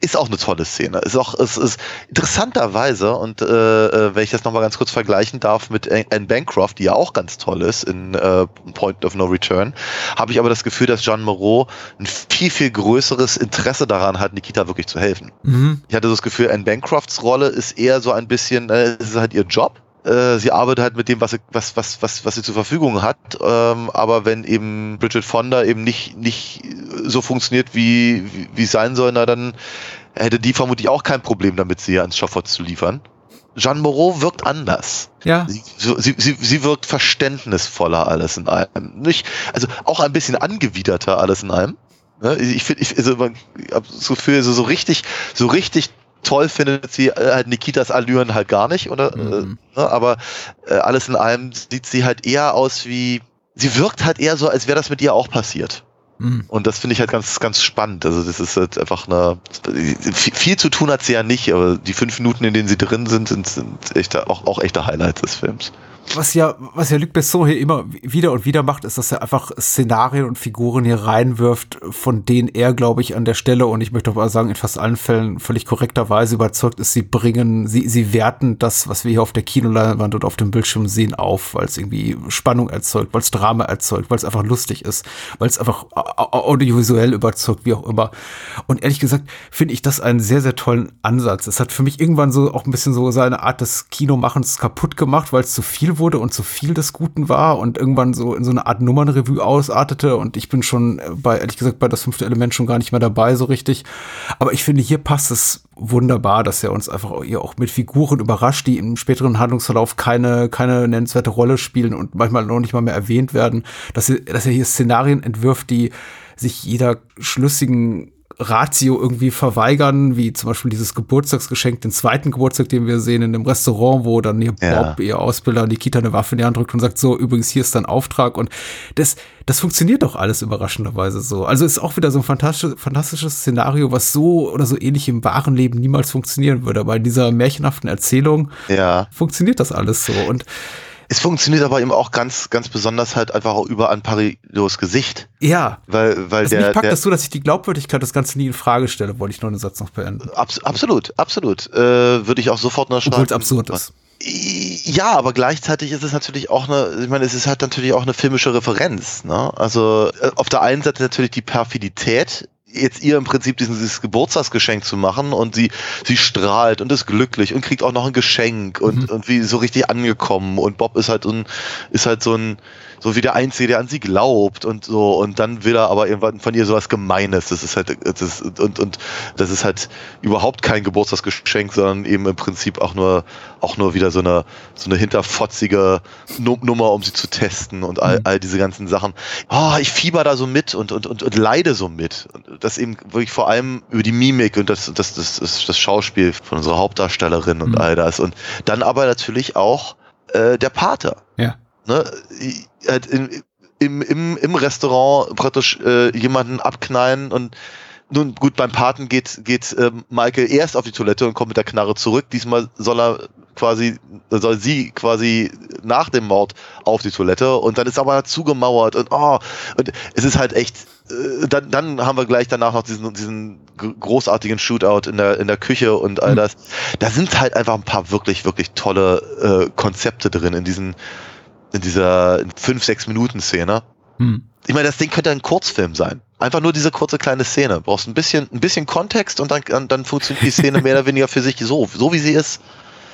Ist auch eine tolle Szene. Ist auch, es ist interessanterweise, und äh, äh, wenn ich das nochmal ganz kurz vergleichen darf mit Anne Bancroft, die ja auch ganz toll ist in äh, Point of No Return, habe ich aber das Gefühl, dass Jeanne Moreau ein viel, viel größeres Interesse daran hat, Nikita wirklich zu helfen. Mhm. Ich hatte so das Gefühl, Anne Bancrofts Rolle ist eher so ein bisschen, äh, es ist halt ihr Job. Äh, sie arbeitet halt mit dem, was sie, was, was, was, was sie zur Verfügung hat. Ähm, aber wenn eben Bridget Fonda eben nicht, nicht so funktioniert, wie, wie, sein soll, na dann hätte die vermutlich auch kein Problem damit, sie ans Schafott zu liefern. Jeanne Moreau wirkt anders. Ja. Sie, sie, sie, sie wirkt verständnisvoller alles in allem. Nicht, also auch ein bisschen angewiderter alles in allem. Ne? Ich finde, ich, also man, ich hab das Gefühl, so, so richtig, so richtig toll findet sie äh, halt Nikitas Allüren halt gar nicht, oder? Mhm. Äh, ne? Aber äh, alles in allem sieht sie halt eher aus wie, sie wirkt halt eher so, als wäre das mit ihr auch passiert. Mhm. Und das finde ich halt ganz, ganz spannend. Also das ist halt einfach eine, viel, viel zu tun hat sie ja nicht, aber die fünf Minuten, in denen sie drin sind, sind, sind echte, auch, auch echte Highlights des Films. Was ja, was ja Luc Besson hier immer wieder und wieder macht, ist, dass er einfach Szenarien und Figuren hier reinwirft, von denen er, glaube ich, an der Stelle, und ich möchte aber sagen, in fast allen Fällen völlig korrekterweise überzeugt ist, sie bringen, sie, sie werten das, was wir hier auf der Kinoleinwand und auf dem Bildschirm sehen, auf, weil es irgendwie Spannung erzeugt, weil es Drama erzeugt, weil es einfach lustig ist, weil es einfach au- au- audiovisuell überzeugt, wie auch immer. Und ehrlich gesagt finde ich das einen sehr, sehr tollen Ansatz. Es hat für mich irgendwann so auch ein bisschen so seine Art des Kinomachens kaputt gemacht, weil es zu viel wurde und zu viel des Guten war und irgendwann so in so eine Art Nummernrevue ausartete und ich bin schon bei, ehrlich gesagt, bei das fünfte Element schon gar nicht mehr dabei so richtig. Aber ich finde, hier passt es wunderbar, dass er uns einfach hier auch mit Figuren überrascht, die im späteren Handlungsverlauf keine, keine nennenswerte Rolle spielen und manchmal noch nicht mal mehr erwähnt werden, dass er, dass er hier Szenarien entwirft, die sich jeder schlüssigen Ratio irgendwie verweigern, wie zum Beispiel dieses Geburtstagsgeschenk, den zweiten Geburtstag, den wir sehen in dem Restaurant, wo dann ihr Ja. Bob, ihr Ausbilder, Nikita eine Waffe in die Hand drückt und sagt, so, übrigens, hier ist dein Auftrag. Und das, das funktioniert doch alles überraschenderweise so. Also ist auch wieder so ein fantastisch, fantastisches Szenario, was so oder so ähnlich im wahren Leben niemals funktionieren würde. Aber in dieser märchenhaften Erzählung Ja. funktioniert das alles so. Und Es funktioniert aber eben auch ganz, ganz besonders halt einfach auch über Amparidos Gesicht. ja, Weil, weil also der, mich packt der das so, dass ich die Glaubwürdigkeit des Ganzen nie in Frage stelle, wollte ich nur einen Satz noch beenden. abs absolut, absolut. Äh, Würde ich auch sofort unterschreiben. Obwohl es absurd ist. Ja, aber gleichzeitig ist es natürlich auch eine, ich meine, es ist halt natürlich auch eine filmische Referenz. Ne? Also äh, auf der einen Seite natürlich die Perfidität, jetzt ihr im Prinzip diesen, dieses Geburtstagsgeschenk zu machen und sie, sie strahlt und ist glücklich und kriegt auch noch ein Geschenk und, Mhm. und wie so richtig angekommen und Bob ist halt so ein, ist halt so ein, so wie der Einzige, der an sie glaubt und so und dann will er aber irgendwann von ihr sowas Gemeines. Das ist halt, das ist, und, und das ist halt überhaupt kein Geburtstagsgeschenk, sondern eben im Prinzip auch nur, auch nur wieder so eine, so eine hinterfotzige Nu- Nummer, um sie zu testen und all, Mhm. all diese ganzen Sachen. Oh, ich fieber da so mit und, und, und, und leide so mit. Und das eben wirklich vor allem über die Mimik und das, das, das, das, Schauspiel von unserer Hauptdarstellerin und Mhm. all das. Und dann aber natürlich auch äh, der Pater Ja. ne, halt in, im, im, im Restaurant praktisch äh, jemanden abknallen und nun gut, beim Paten geht, geht äh, Michael erst auf die Toilette und kommt mit der Knarre zurück. Diesmal soll er quasi, soll sie quasi nach dem Mord auf die Toilette und dann ist aber zugemauert und oh, und es ist halt echt, dann, dann haben wir gleich danach noch diesen, diesen gr- großartigen Shootout in der, in der Küche und all Mhm. das. Da sind halt einfach ein paar wirklich, wirklich tolle äh, Konzepte drin in diesen, in dieser 5-6 Minuten Szene. Hm. Ich meine, das Ding könnte ein Kurzfilm sein. Einfach nur diese kurze kleine Szene. Brauchst ein bisschen, ein bisschen Kontext und dann, dann, funktioniert die Szene mehr oder weniger für sich so, so wie sie ist.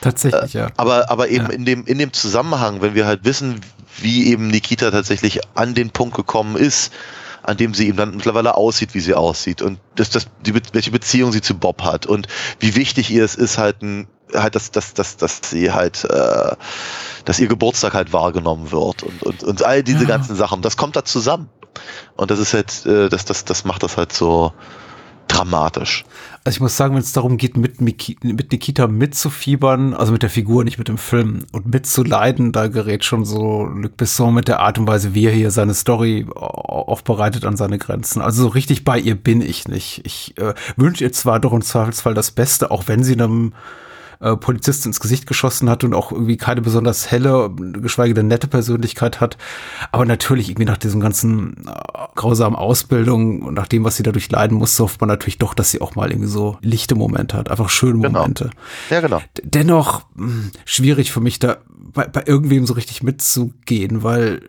Tatsächlich, ja. Aber, aber eben Ja. in dem, in dem Zusammenhang, wenn wir halt wissen, wie eben Nikita tatsächlich an den Punkt gekommen ist, an dem sie eben dann mittlerweile aussieht, wie sie aussieht und das, das, die, welche Beziehung sie zu Bob hat und wie wichtig ihr es ist halt ein, halt, dass, dass, dass, dass sie halt, äh, dass ihr Geburtstag halt wahrgenommen wird und, und, und all diese Ja. ganzen Sachen, das kommt da zusammen. Und das ist halt, äh, das, das, das macht das halt so dramatisch. Also ich muss sagen, wenn es darum geht, mit, mit Nikita mitzufiebern, also mit der Figur, nicht mit dem Film, und mitzuleiden, da gerät schon so Luc Besson mit der Art und Weise, wie er hier seine Story au- aufbereitet an seine Grenzen. Also so richtig bei ihr bin ich nicht. Ich äh, wünsche ihr zwar doch im Zweifelsfall das Beste, auch wenn sie einem äh, Polizist ins Gesicht geschossen hat und auch irgendwie keine besonders helle, geschweige denn nette Persönlichkeit hat. Aber natürlich irgendwie nach diesem ganzen äh, grausamen Ausbildung und nach dem, was sie dadurch leiden musste, hofft man natürlich doch, dass sie auch mal irgendwie so lichte Momente hat, einfach schöne Genau. Momente. Ja, genau. Dennoch mh, schwierig für mich da bei, bei irgendwem so richtig mitzugehen, weil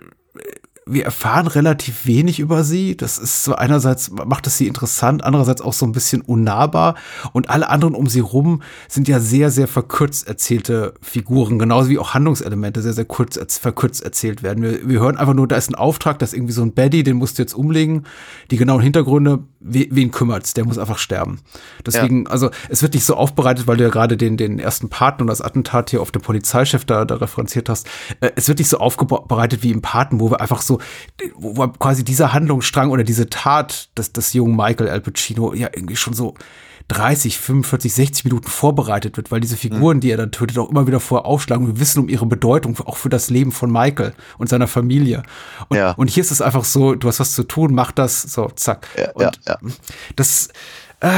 wir erfahren relativ wenig über sie. Das ist so einerseits macht es sie interessant, andererseits auch so ein bisschen unnahbar. Und alle anderen um sie rum sind ja sehr, sehr verkürzt erzählte Figuren, genauso wie auch Handlungselemente sehr, sehr kurz, verkürzt erzählt werden. Wir, wir hören einfach nur, da ist ein Auftrag, da ist irgendwie so ein Baddy, den musst du jetzt umlegen. Die genauen Hintergründe, wen kümmert's? Der muss einfach sterben. Deswegen, also es wird nicht so aufbereitet, weil du ja gerade den, den ersten Paten und das Attentat hier auf den Polizeichef da, da referenziert hast. Äh, es wird nicht so aufbereitet wie im Paten, wo wir einfach so, wo wo quasi dieser Handlungsstrang oder diese Tat des, des jungen Michael Al Pacino ja irgendwie schon so 30, 45, 60 Minuten vorbereitet wird, weil diese Figuren, die er dann tötet, auch immer wieder vorher aufschlagen. Wir wissen um ihre Bedeutung, auch für das Leben von Michael und seiner Familie. Und, Ja. und hier ist es einfach so, du hast was zu tun, mach das, so, zack. Ja, und ja, ja. das äh,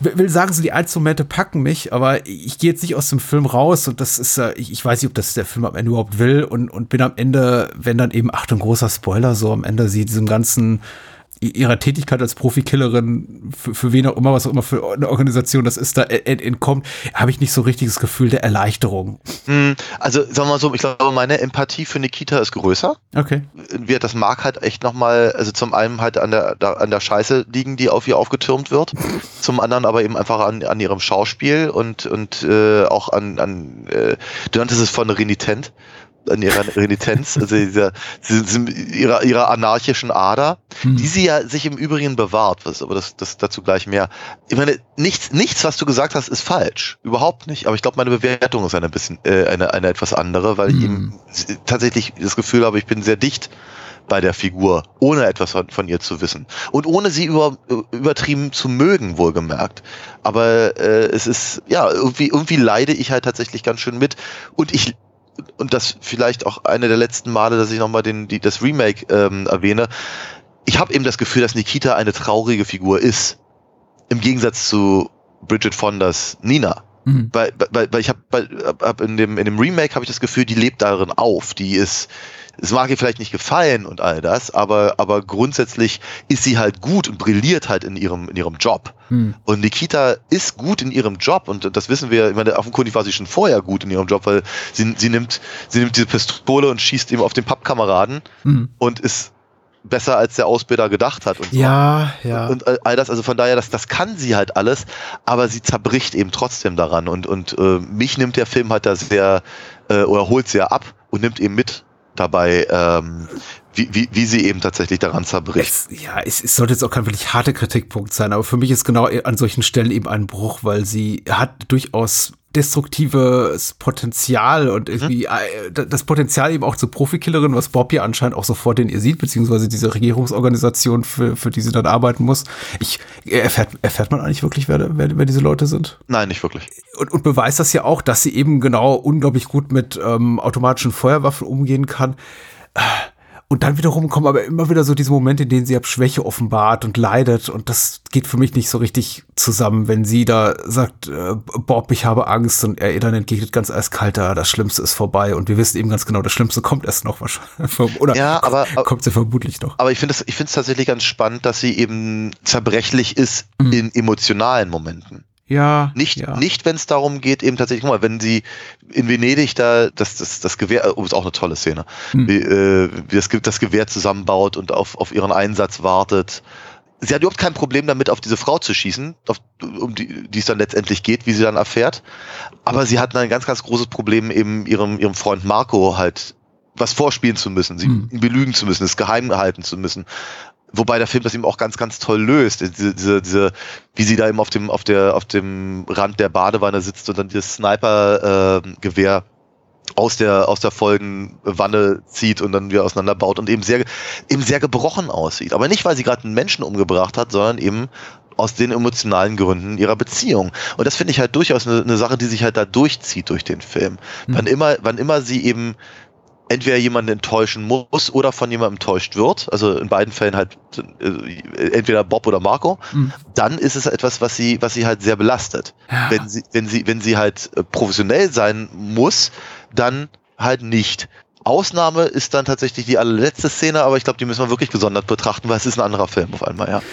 will sagen, so die Einzelmomente packen mich, aber ich gehe jetzt nicht aus dem Film raus und das ist, äh, ich, ich weiß nicht, ob das der Film am Ende überhaupt will und, und bin am Ende, wenn dann eben, Achtung, großer Spoiler, so am Ende sie diesem ganzen ihrer Tätigkeit als Profikillerin, für, für wen auch immer, was auch immer für eine Organisation das ist, da ent- entkommt, habe ich nicht so richtig das Gefühl der Erleichterung. Hm, Also, sagen wir mal so, ich glaube, meine Empathie für Nikita ist größer. Okay. das mag halt echt nochmal, also zum einen halt an der, da, an der Scheiße liegen, die auf ihr aufgetürmt wird, zum anderen aber eben einfach an, an ihrem Schauspiel und, und äh, auch an, an äh, du nanntest es von renitent, an ihrer Renitenz, also dieser, ihrer, ihrer anarchischen Ader, die sie ja sich im Übrigen bewahrt, was, aber das, das dazu gleich mehr. Ich meine, nichts, nichts, was du gesagt hast, ist falsch. Überhaupt nicht. Aber ich glaube, meine Bewertung ist eine bisschen, äh, eine, eine etwas andere, weil ich eben tatsächlich das Gefühl habe, ich bin sehr dicht bei der Figur, ohne etwas von, von ihr zu wissen. Und ohne sie über, übertrieben zu mögen, wohlgemerkt. Aber äh, es ist, ja, irgendwie, irgendwie leide ich halt tatsächlich ganz schön mit. Und ich, und das vielleicht auch eine der letzten Male, dass ich nochmal den, die, das Remake ähm, erwähne. Ich habe eben das Gefühl, dass Nikita eine traurige Figur ist. Im Gegensatz zu Bridget Fondas Nina. Mhm. Weil, weil, weil ich habe hab, in, dem, in dem Remake habe ich das Gefühl, die lebt darin auf. Die ist, es mag ihr vielleicht nicht gefallen und all das, aber, aber grundsätzlich ist sie halt gut und brilliert halt in ihrem, in ihrem Job. Hm. Und Nikita ist gut in ihrem Job und das wissen wir, ich meine, offenkundig war sie schon vorher gut in ihrem Job, weil sie, sie nimmt, sie nimmt diese Pistole und schießt eben auf den Pappkameraden Hm. und ist besser als der Ausbilder gedacht hat und so. Ja, ja. Und all all das, also von daher, das, das kann sie halt alles, aber sie zerbricht eben trotzdem daran. Und, und äh, mich nimmt der Film halt da sehr, äh, oder holt sehr ab und nimmt eben mit dabei, ähm, wie, wie, wie sie eben tatsächlich daran zerbricht. Es, ja, es, es sollte jetzt auch kein wirklich harter Kritikpunkt sein, aber für mich ist genau an solchen Stellen eben ein Bruch, weil sie hat durchaus destruktives Potenzial und irgendwie äh, das Potenzial eben auch zur Profikillerin, was Bob ja anscheinend auch sofort in ihr sieht, beziehungsweise diese Regierungsorganisation, für, für die sie dann arbeiten muss. Ich, erfährt, erfährt man eigentlich wirklich, wer, wer, wer diese Leute sind? Nein, nicht wirklich. und, und beweist das ja auch, dass sie eben genau unglaublich gut mit ähm, automatischen Feuerwaffen umgehen kann. Und dann wiederum kommen aber immer wieder so diese Momente, in denen sie ab Schwäche offenbart und leidet. Und das geht für mich nicht so richtig zusammen, wenn sie da sagt, äh, Bob, ich habe Angst und er ihr dann entgegnet ganz eiskalt, "Ah, das Schlimmste ist vorbei. Und wir wissen eben ganz genau, das Schlimmste kommt erst noch wahrscheinlich. Oder Ja, aber- kommt sie vermutlich noch. Aber ich finde es ich finde es tatsächlich ganz spannend, dass sie eben zerbrechlich ist in emotionalen Momenten. Ja. Nicht, ja. nicht wenn es darum geht, eben tatsächlich, guck mal, wenn sie in Venedig da das, das, das Gewehr, oh, ist auch eine tolle Szene, Hm. wie, äh, wie das, das Gewehr zusammenbaut und auf, auf ihren Einsatz wartet. Sie hat überhaupt kein Problem damit, auf diese Frau zu schießen, auf, um die, die es dann letztendlich geht, wie sie dann erfährt. Aber sie hat ein ganz, ganz großes Problem, eben ihrem, ihrem Freund Marco halt was vorspielen zu müssen, sie Hm. belügen zu müssen, es geheim halten zu müssen. Wobei der Film das eben auch ganz, ganz toll löst. Diese, diese, diese, wie sie da eben auf dem, auf der, auf dem Rand der Badewanne sitzt und dann dieses Sniper-Gewehr aus der, aus der Folgenwanne zieht und dann wieder auseinanderbaut und eben sehr, eben sehr gebrochen aussieht. Aber nicht, weil sie gerade einen Menschen umgebracht hat, sondern eben aus den emotionalen Gründen ihrer Beziehung. Und das finde ich halt durchaus eine, eine Sache, die sich halt da durchzieht durch den Film. Wann immer, wann immer sie eben entweder jemanden enttäuschen muss oder von jemandem enttäuscht wird, also in beiden Fällen halt äh, entweder Bob oder Marco, Mhm. dann ist es etwas, was sie, was sie halt sehr belastet. Wenn sie, wenn sie, wenn sie halt äh, professionell sein muss, dann halt nicht. Ausnahme ist dann tatsächlich die allerletzte Szene, aber ich glaube, die müssen wir wirklich gesondert betrachten, weil es ist ein anderer Film auf einmal, ja.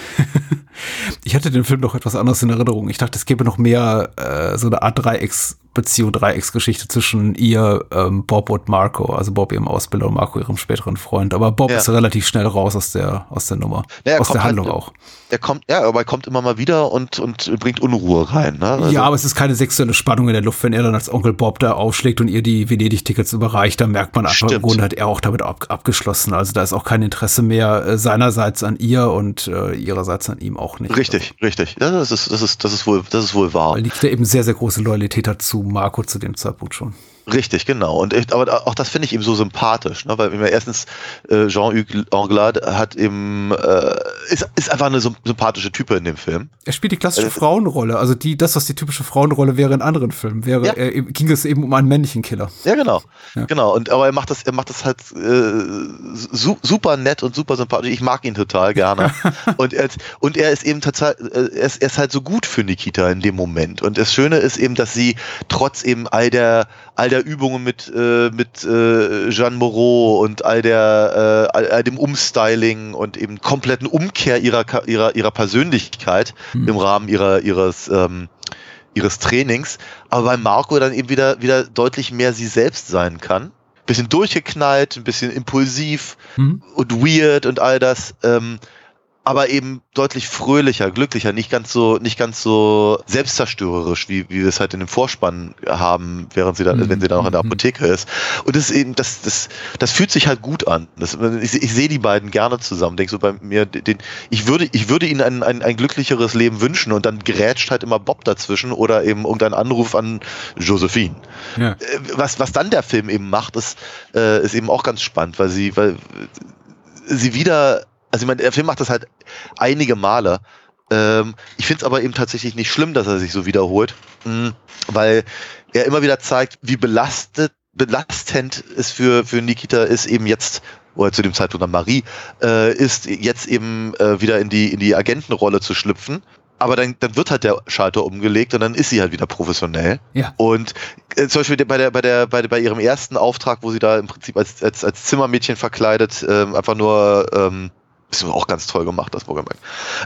Ich hatte den Film doch etwas anders in Erinnerung. Ich dachte, es gäbe noch mehr äh, so eine Art Dreiecksbeziehung, Dreiecksgeschichte zwischen ihr, ähm, Bob und Marco. Also Bob ihrem Ausbilder und Marco ihrem späteren Freund. Aber Bob Ja. ist relativ schnell raus aus der, aus der Nummer. Ja, aus der halt- Handlung auch. Er kommt, ja, aber er kommt immer mal wieder und, und bringt Unruhe rein. Ne? Also- ja, aber es ist keine sexuelle Spannung in der Luft, wenn er dann als Onkel Bob da aufschlägt und ihr die Venedig-Tickets überreicht, dann merkt man einfach, im. Grunde hat er auch damit ab, abgeschlossen. Also da ist auch kein Interesse mehr äh, seinerseits an ihr und äh, ihrerseits an ihm auch nicht. Richtig, richtig. Ja, das ist, das ist, das ist wohl, das ist wohl wahr. Weil liegt da eben sehr, sehr große Loyalität hat zu Marco zu dem Zeitpunkt schon. Richtig, genau. Und ich, aber auch das finde ich ihm so sympathisch, ne? weil immer erstens äh, Jean-Hugues Anglade hat eben äh, ist, ist einfach eine sym- sympathische Type in dem Film. Er spielt die klassische Äh, Frauenrolle, also die, das, was die typische Frauenrolle wäre in anderen Filmen, wäre, Ja. er, ging es eben um einen männlichen Killer. Ja, genau, Ja. genau. Und aber er macht das, er macht das halt äh, su super nett und super sympathisch. Ich mag ihn total gerne. und er, und er ist eben äh, er ist, er ist halt so gut für Nikita in dem Moment. Und das Schöne ist eben, dass sie trotz eben all der all der Übungen mit äh, mit äh, Jeanne Moreau und all der äh, all, all dem Umstyling und eben kompletten Umkehr ihrer ihrer ihrer Persönlichkeit Hm. im Rahmen ihrer ihres ähm, ihres Trainings, aber bei Marco dann eben wieder wieder deutlich mehr sie selbst sein kann. Bisschen durchgeknallt, ein bisschen impulsiv Hm? und weird und all das. Ähm, aber eben deutlich fröhlicher, glücklicher, nicht ganz so, nicht ganz so selbstzerstörerisch, wie, wie wir es halt in dem Vorspann haben, während sie da, Mhm. wenn sie da noch in der Mhm. Apotheke ist. Und das ist eben, das, das, das fühlt sich halt gut an. Das, ich, ich sehe die beiden gerne zusammen. Denk so bei mir, den, ich würde, ich würde ihnen ein, ein, ein glücklicheres Leben wünschen und dann gerätscht halt immer Bob dazwischen oder eben irgendein Anruf an Josephine. Ja. Äh, was, was dann der Film eben macht, ist, äh, ist eben auch ganz spannend, weil sie, weil sie wieder, also ich meine, der Film macht das halt einige Male. Ähm, ich finde es aber eben tatsächlich nicht schlimm, dass er sich so wiederholt, mh, weil er immer wieder zeigt, wie belastet, belastend es für, für Nikita ist, eben jetzt, oder zu dem Zeitpunkt dann Marie, äh, ist jetzt eben äh, wieder in die, in die Agentenrolle zu schlüpfen. Aber dann, dann wird halt der Schalter umgelegt und dann ist sie halt wieder professionell. Ja. Und äh, zum Beispiel bei der, bei der, bei, bei ihrem ersten Auftrag, wo sie da im Prinzip als, als, als Zimmermädchen verkleidet, ähm, einfach nur, ähm, ist auch ganz toll gemacht, das Programm.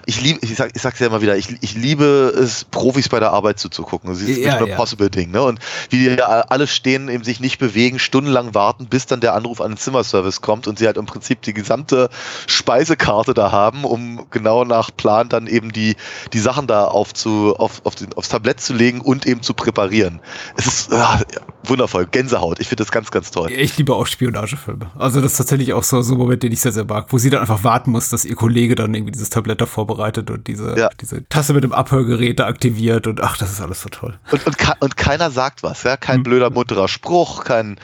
Ich liebe, ich sag, ich sag's ja immer wieder, ich, ich liebe es, Profis bei der Arbeit zuzugucken. Das ist Ja, nicht ja. Possible Ding, ne? Und wie die alle stehen, eben sich nicht bewegen, stundenlang warten, bis dann der Anruf an den Zimmerservice kommt und sie halt im Prinzip die gesamte Speisekarte da haben, um genau nach Plan dann eben die, die Sachen da aufzu, auf, auf den, aufs Tablett zu legen und eben zu präparieren. Es ist ja, wundervoll, Gänsehaut. Ich finde das ganz, ganz toll. Ich liebe auch Spionagefilme. Also das ist tatsächlich auch so, so ein Moment, den ich sehr, sehr mag, wo sie dann einfach warten muss, dass ihr Kollege dann irgendwie dieses Tablett da vorbereitet und diese, Ja. diese Tasse mit dem Abhörgerät da aktiviert und ach, das ist alles so toll. Und, und, und keiner sagt was, ja, kein Mhm. blöder, munterer Spruch, kein,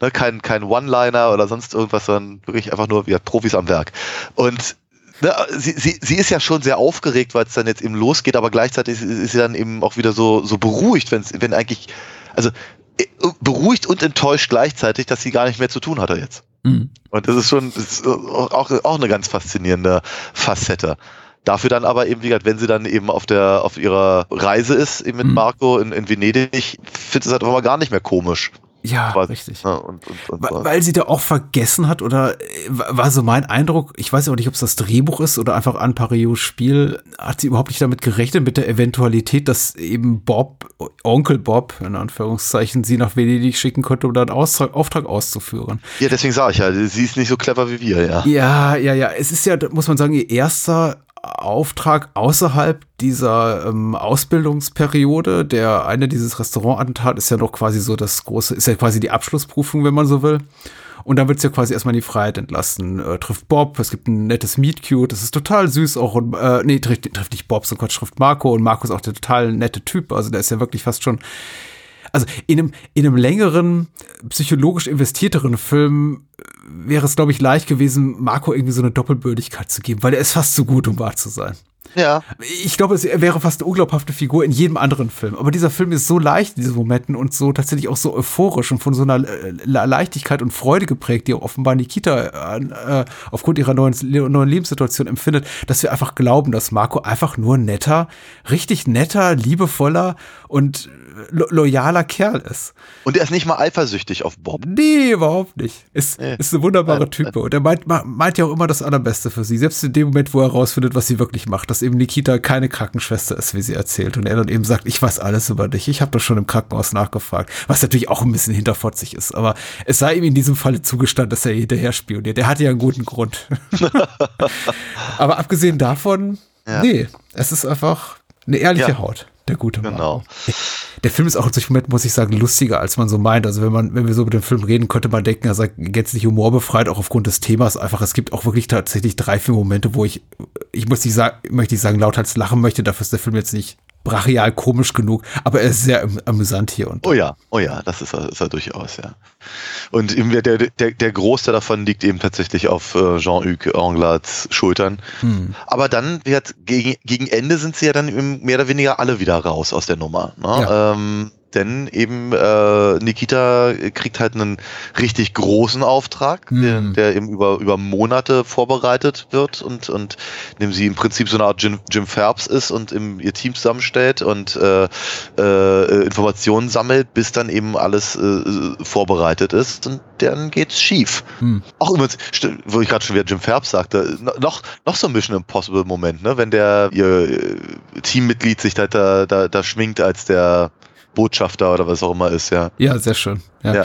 ne, kein, kein One-Liner oder sonst irgendwas, sondern wirklich einfach nur wie Profis am Werk. Und ne, sie, sie, sie ist ja schon sehr aufgeregt, weil es dann jetzt eben losgeht, aber gleichzeitig ist, ist sie dann eben auch wieder so, so beruhigt, wenn's, wenn eigentlich, also äh, beruhigt und enttäuscht gleichzeitig, dass sie gar nicht mehr zu tun hatte jetzt. Mhm. Und das ist schon das ist auch, auch eine ganz faszinierende Facette. Dafür dann aber eben, wie gesagt, wenn sie dann eben auf der auf ihrer Reise ist, eben mit Mhm. Marco in, in Venedig, findet es halt einfach mal gar nicht mehr komisch. Ja, quasi. richtig. Ja, und, und, und Weil, weil sie da auch vergessen hat oder äh, war so mein Eindruck, ich weiß auch nicht, ob es das Drehbuch ist oder einfach an Parios Spiel, hat sie überhaupt nicht damit gerechnet, mit der Eventualität, dass eben Bob, Onkel Bob, in Anführungszeichen, sie nach Venedig schicken konnte, um da einen Austrag, Auftrag auszuführen. ja, deswegen sage ich ja, sie ist nicht so clever wie wir, ja. Ja, ja, ja. Es ist ja, muss man sagen, ihr erster Auftrag außerhalb dieser ähm, Ausbildungsperiode. Der eine dieses Restaurantattentat ist ja noch quasi so das große, ist ja quasi die Abschlussprüfung, wenn man so will. Und dann wird's ja quasi erstmal in die Freiheit entlassen. Äh, trifft Bob, es gibt ein nettes Meet Cute, das ist total süß auch. Und, äh, nee, trifft, trifft nicht Bob, so Gott, trifft Marco. Und Marco ist auch der total nette Typ. Also der ist ja wirklich fast schon also in einem, in einem längeren, psychologisch investierteren Film äh, wäre es, glaube ich, leicht gewesen, Marco irgendwie so eine Doppelbürdigkeit zu geben, weil er ist fast zu gut, um wahr zu sein. Ja. Ich glaube, es wäre fast eine unglaubhafte Figur in jedem anderen Film. Aber dieser Film ist so leicht in diesen Momenten und so tatsächlich auch so euphorisch und von so einer äh, Leichtigkeit und Freude geprägt, die auch offenbar Nikita äh, aufgrund ihrer neuen, neuen Lebenssituation empfindet, dass wir einfach glauben, dass Marco einfach nur netter, richtig netter, liebevoller und lo loyaler Kerl ist. Und er ist nicht mal eifersüchtig auf Bob. Nee, überhaupt nicht. Ist, Nee. ist eine wunderbare Type. Und er meint, meint ja auch immer das Allerbeste für sie. Selbst in dem Moment, wo er herausfindet, was sie wirklich macht. Dass eben Nikita keine Krankenschwester ist, wie sie erzählt. Und er dann eben sagt, ich weiß alles über dich. Ich habe doch schon im Krankenhaus nachgefragt. Was natürlich auch ein bisschen hinterfotzig ist. Aber es sei ihm in diesem Falle zugestanden, dass er hinterher spioniert. Der hatte ja einen guten Grund. Aber abgesehen davon, Ja. nee, es ist einfach eine ehrliche Ja. Haut. Der gute Mann. Genau. Der Film ist auch solchen Momenten, muss ich sagen, lustiger, als man so meint. Also wenn man, wenn wir so über den Film reden, könnte man denken, er sei gänzlich humorbefreit, auch aufgrund des Themas. Einfach, es gibt auch wirklich tatsächlich drei, vier Momente, wo ich, ich muss nicht sagen, möchte nicht sagen, lauthals lachen möchte. Dafür ist der Film jetzt nicht brachial komisch genug, aber er ist sehr am- amüsant hier und Oh ja, oh ja, das ist er, ist er durchaus, ja. Und eben der, der, der, der Großteil davon liegt eben tatsächlich auf äh, Jean-Hugues Anglards Schultern. Hm. Aber dann wird gegen, gegen Ende sind sie ja dann eben mehr oder weniger alle wieder raus aus der Nummer. Ne? Ja. Ähm, denn eben äh, Nikita kriegt halt einen richtig großen Auftrag, Hm. der, der eben über, über Monate vorbereitet wird und, und in dem sie im Prinzip so eine Art Jim, Jim Phelps ist und im, ihr Team zusammenstellt und äh, äh, Informationen sammelt, bis dann eben alles äh, vorbereitet ist und dann geht's schief. Hm. Auch übrigens, wo ich gerade schon wieder Jim Phelps sagte, no- noch, noch so ein Mission Impossible Moment, ne? wenn der ihr äh, Teammitglied sich da, da, da, da schminkt als der Botschafter oder was auch immer ist, ja. Ja, sehr schön. Ja, Ja.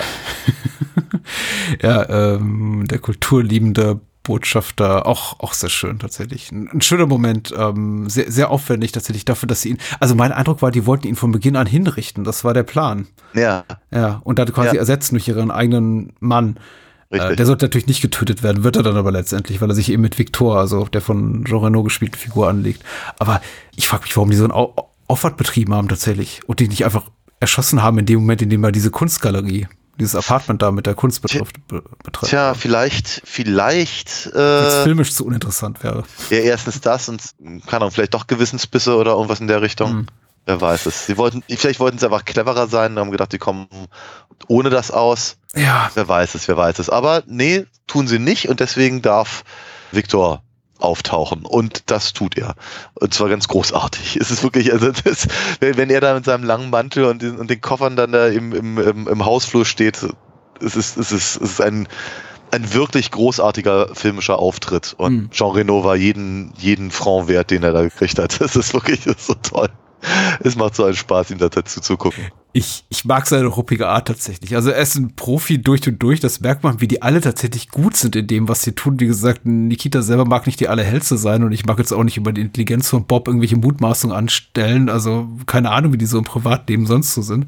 ja ähm, der kulturliebende Botschafter, auch, auch sehr schön tatsächlich. Ein, ein schöner Moment, ähm, sehr, sehr aufwendig tatsächlich dafür, dass sie ihn, also mein Eindruck war, die wollten ihn von Beginn an hinrichten, das war der Plan. Ja, Ja, und dann quasi Ja. ersetzen durch ihren eigenen Mann. richtig. Äh, der sollte natürlich nicht getötet werden, wird er dann aber letztendlich, weil er sich eben mit Victor, also der von Jean Reno gespielten Figur anlegt. Aber ich frage mich, warum die so einen Au Aufwand betrieben haben tatsächlich und die nicht einfach erschossen haben in dem Moment, in dem er diese Kunstgalerie, dieses Apartment da mit der Kunst betrifft. Be betreibt. Tja, vielleicht, vielleicht, Jetzt äh, filmisch zu uninteressant wäre. ja, erstens das und, keine Ahnung, vielleicht doch Gewissensbisse oder irgendwas in der Richtung. Hm. Wer weiß es. Sie wollten, vielleicht wollten sie einfach cleverer sein und haben gedacht, die kommen ohne das aus. Ja, Wer weiß es, wer weiß es. Aber nee, tun sie nicht und deswegen darf Victor auftauchen und das tut er. Und zwar ganz großartig. Es ist wirklich, also das, wenn, er da mit seinem langen Mantel und den, und den Koffern dann da im, im, im, im Hausflur steht, es ist, es ist, es ist ein, ein wirklich großartiger filmischer Auftritt. Und Mhm. Jean Reno war jeden, jeden Franc wert, den er da gekriegt hat. Das ist wirklich das ist so toll. Es macht so einen Spaß, ihm da dazu zu gucken. Ich, ich mag seine ruppige Art tatsächlich. Also er ist ein Profi durch und durch. Das merkt man, wie die alle tatsächlich gut sind in dem, was sie tun. Wie gesagt, Nikita selber mag nicht die allerhellste sein und ich mag jetzt auch nicht über die Intelligenz von Bob irgendwelche Mutmaßungen anstellen. Also keine Ahnung, wie die so im Privatleben sonst so sind.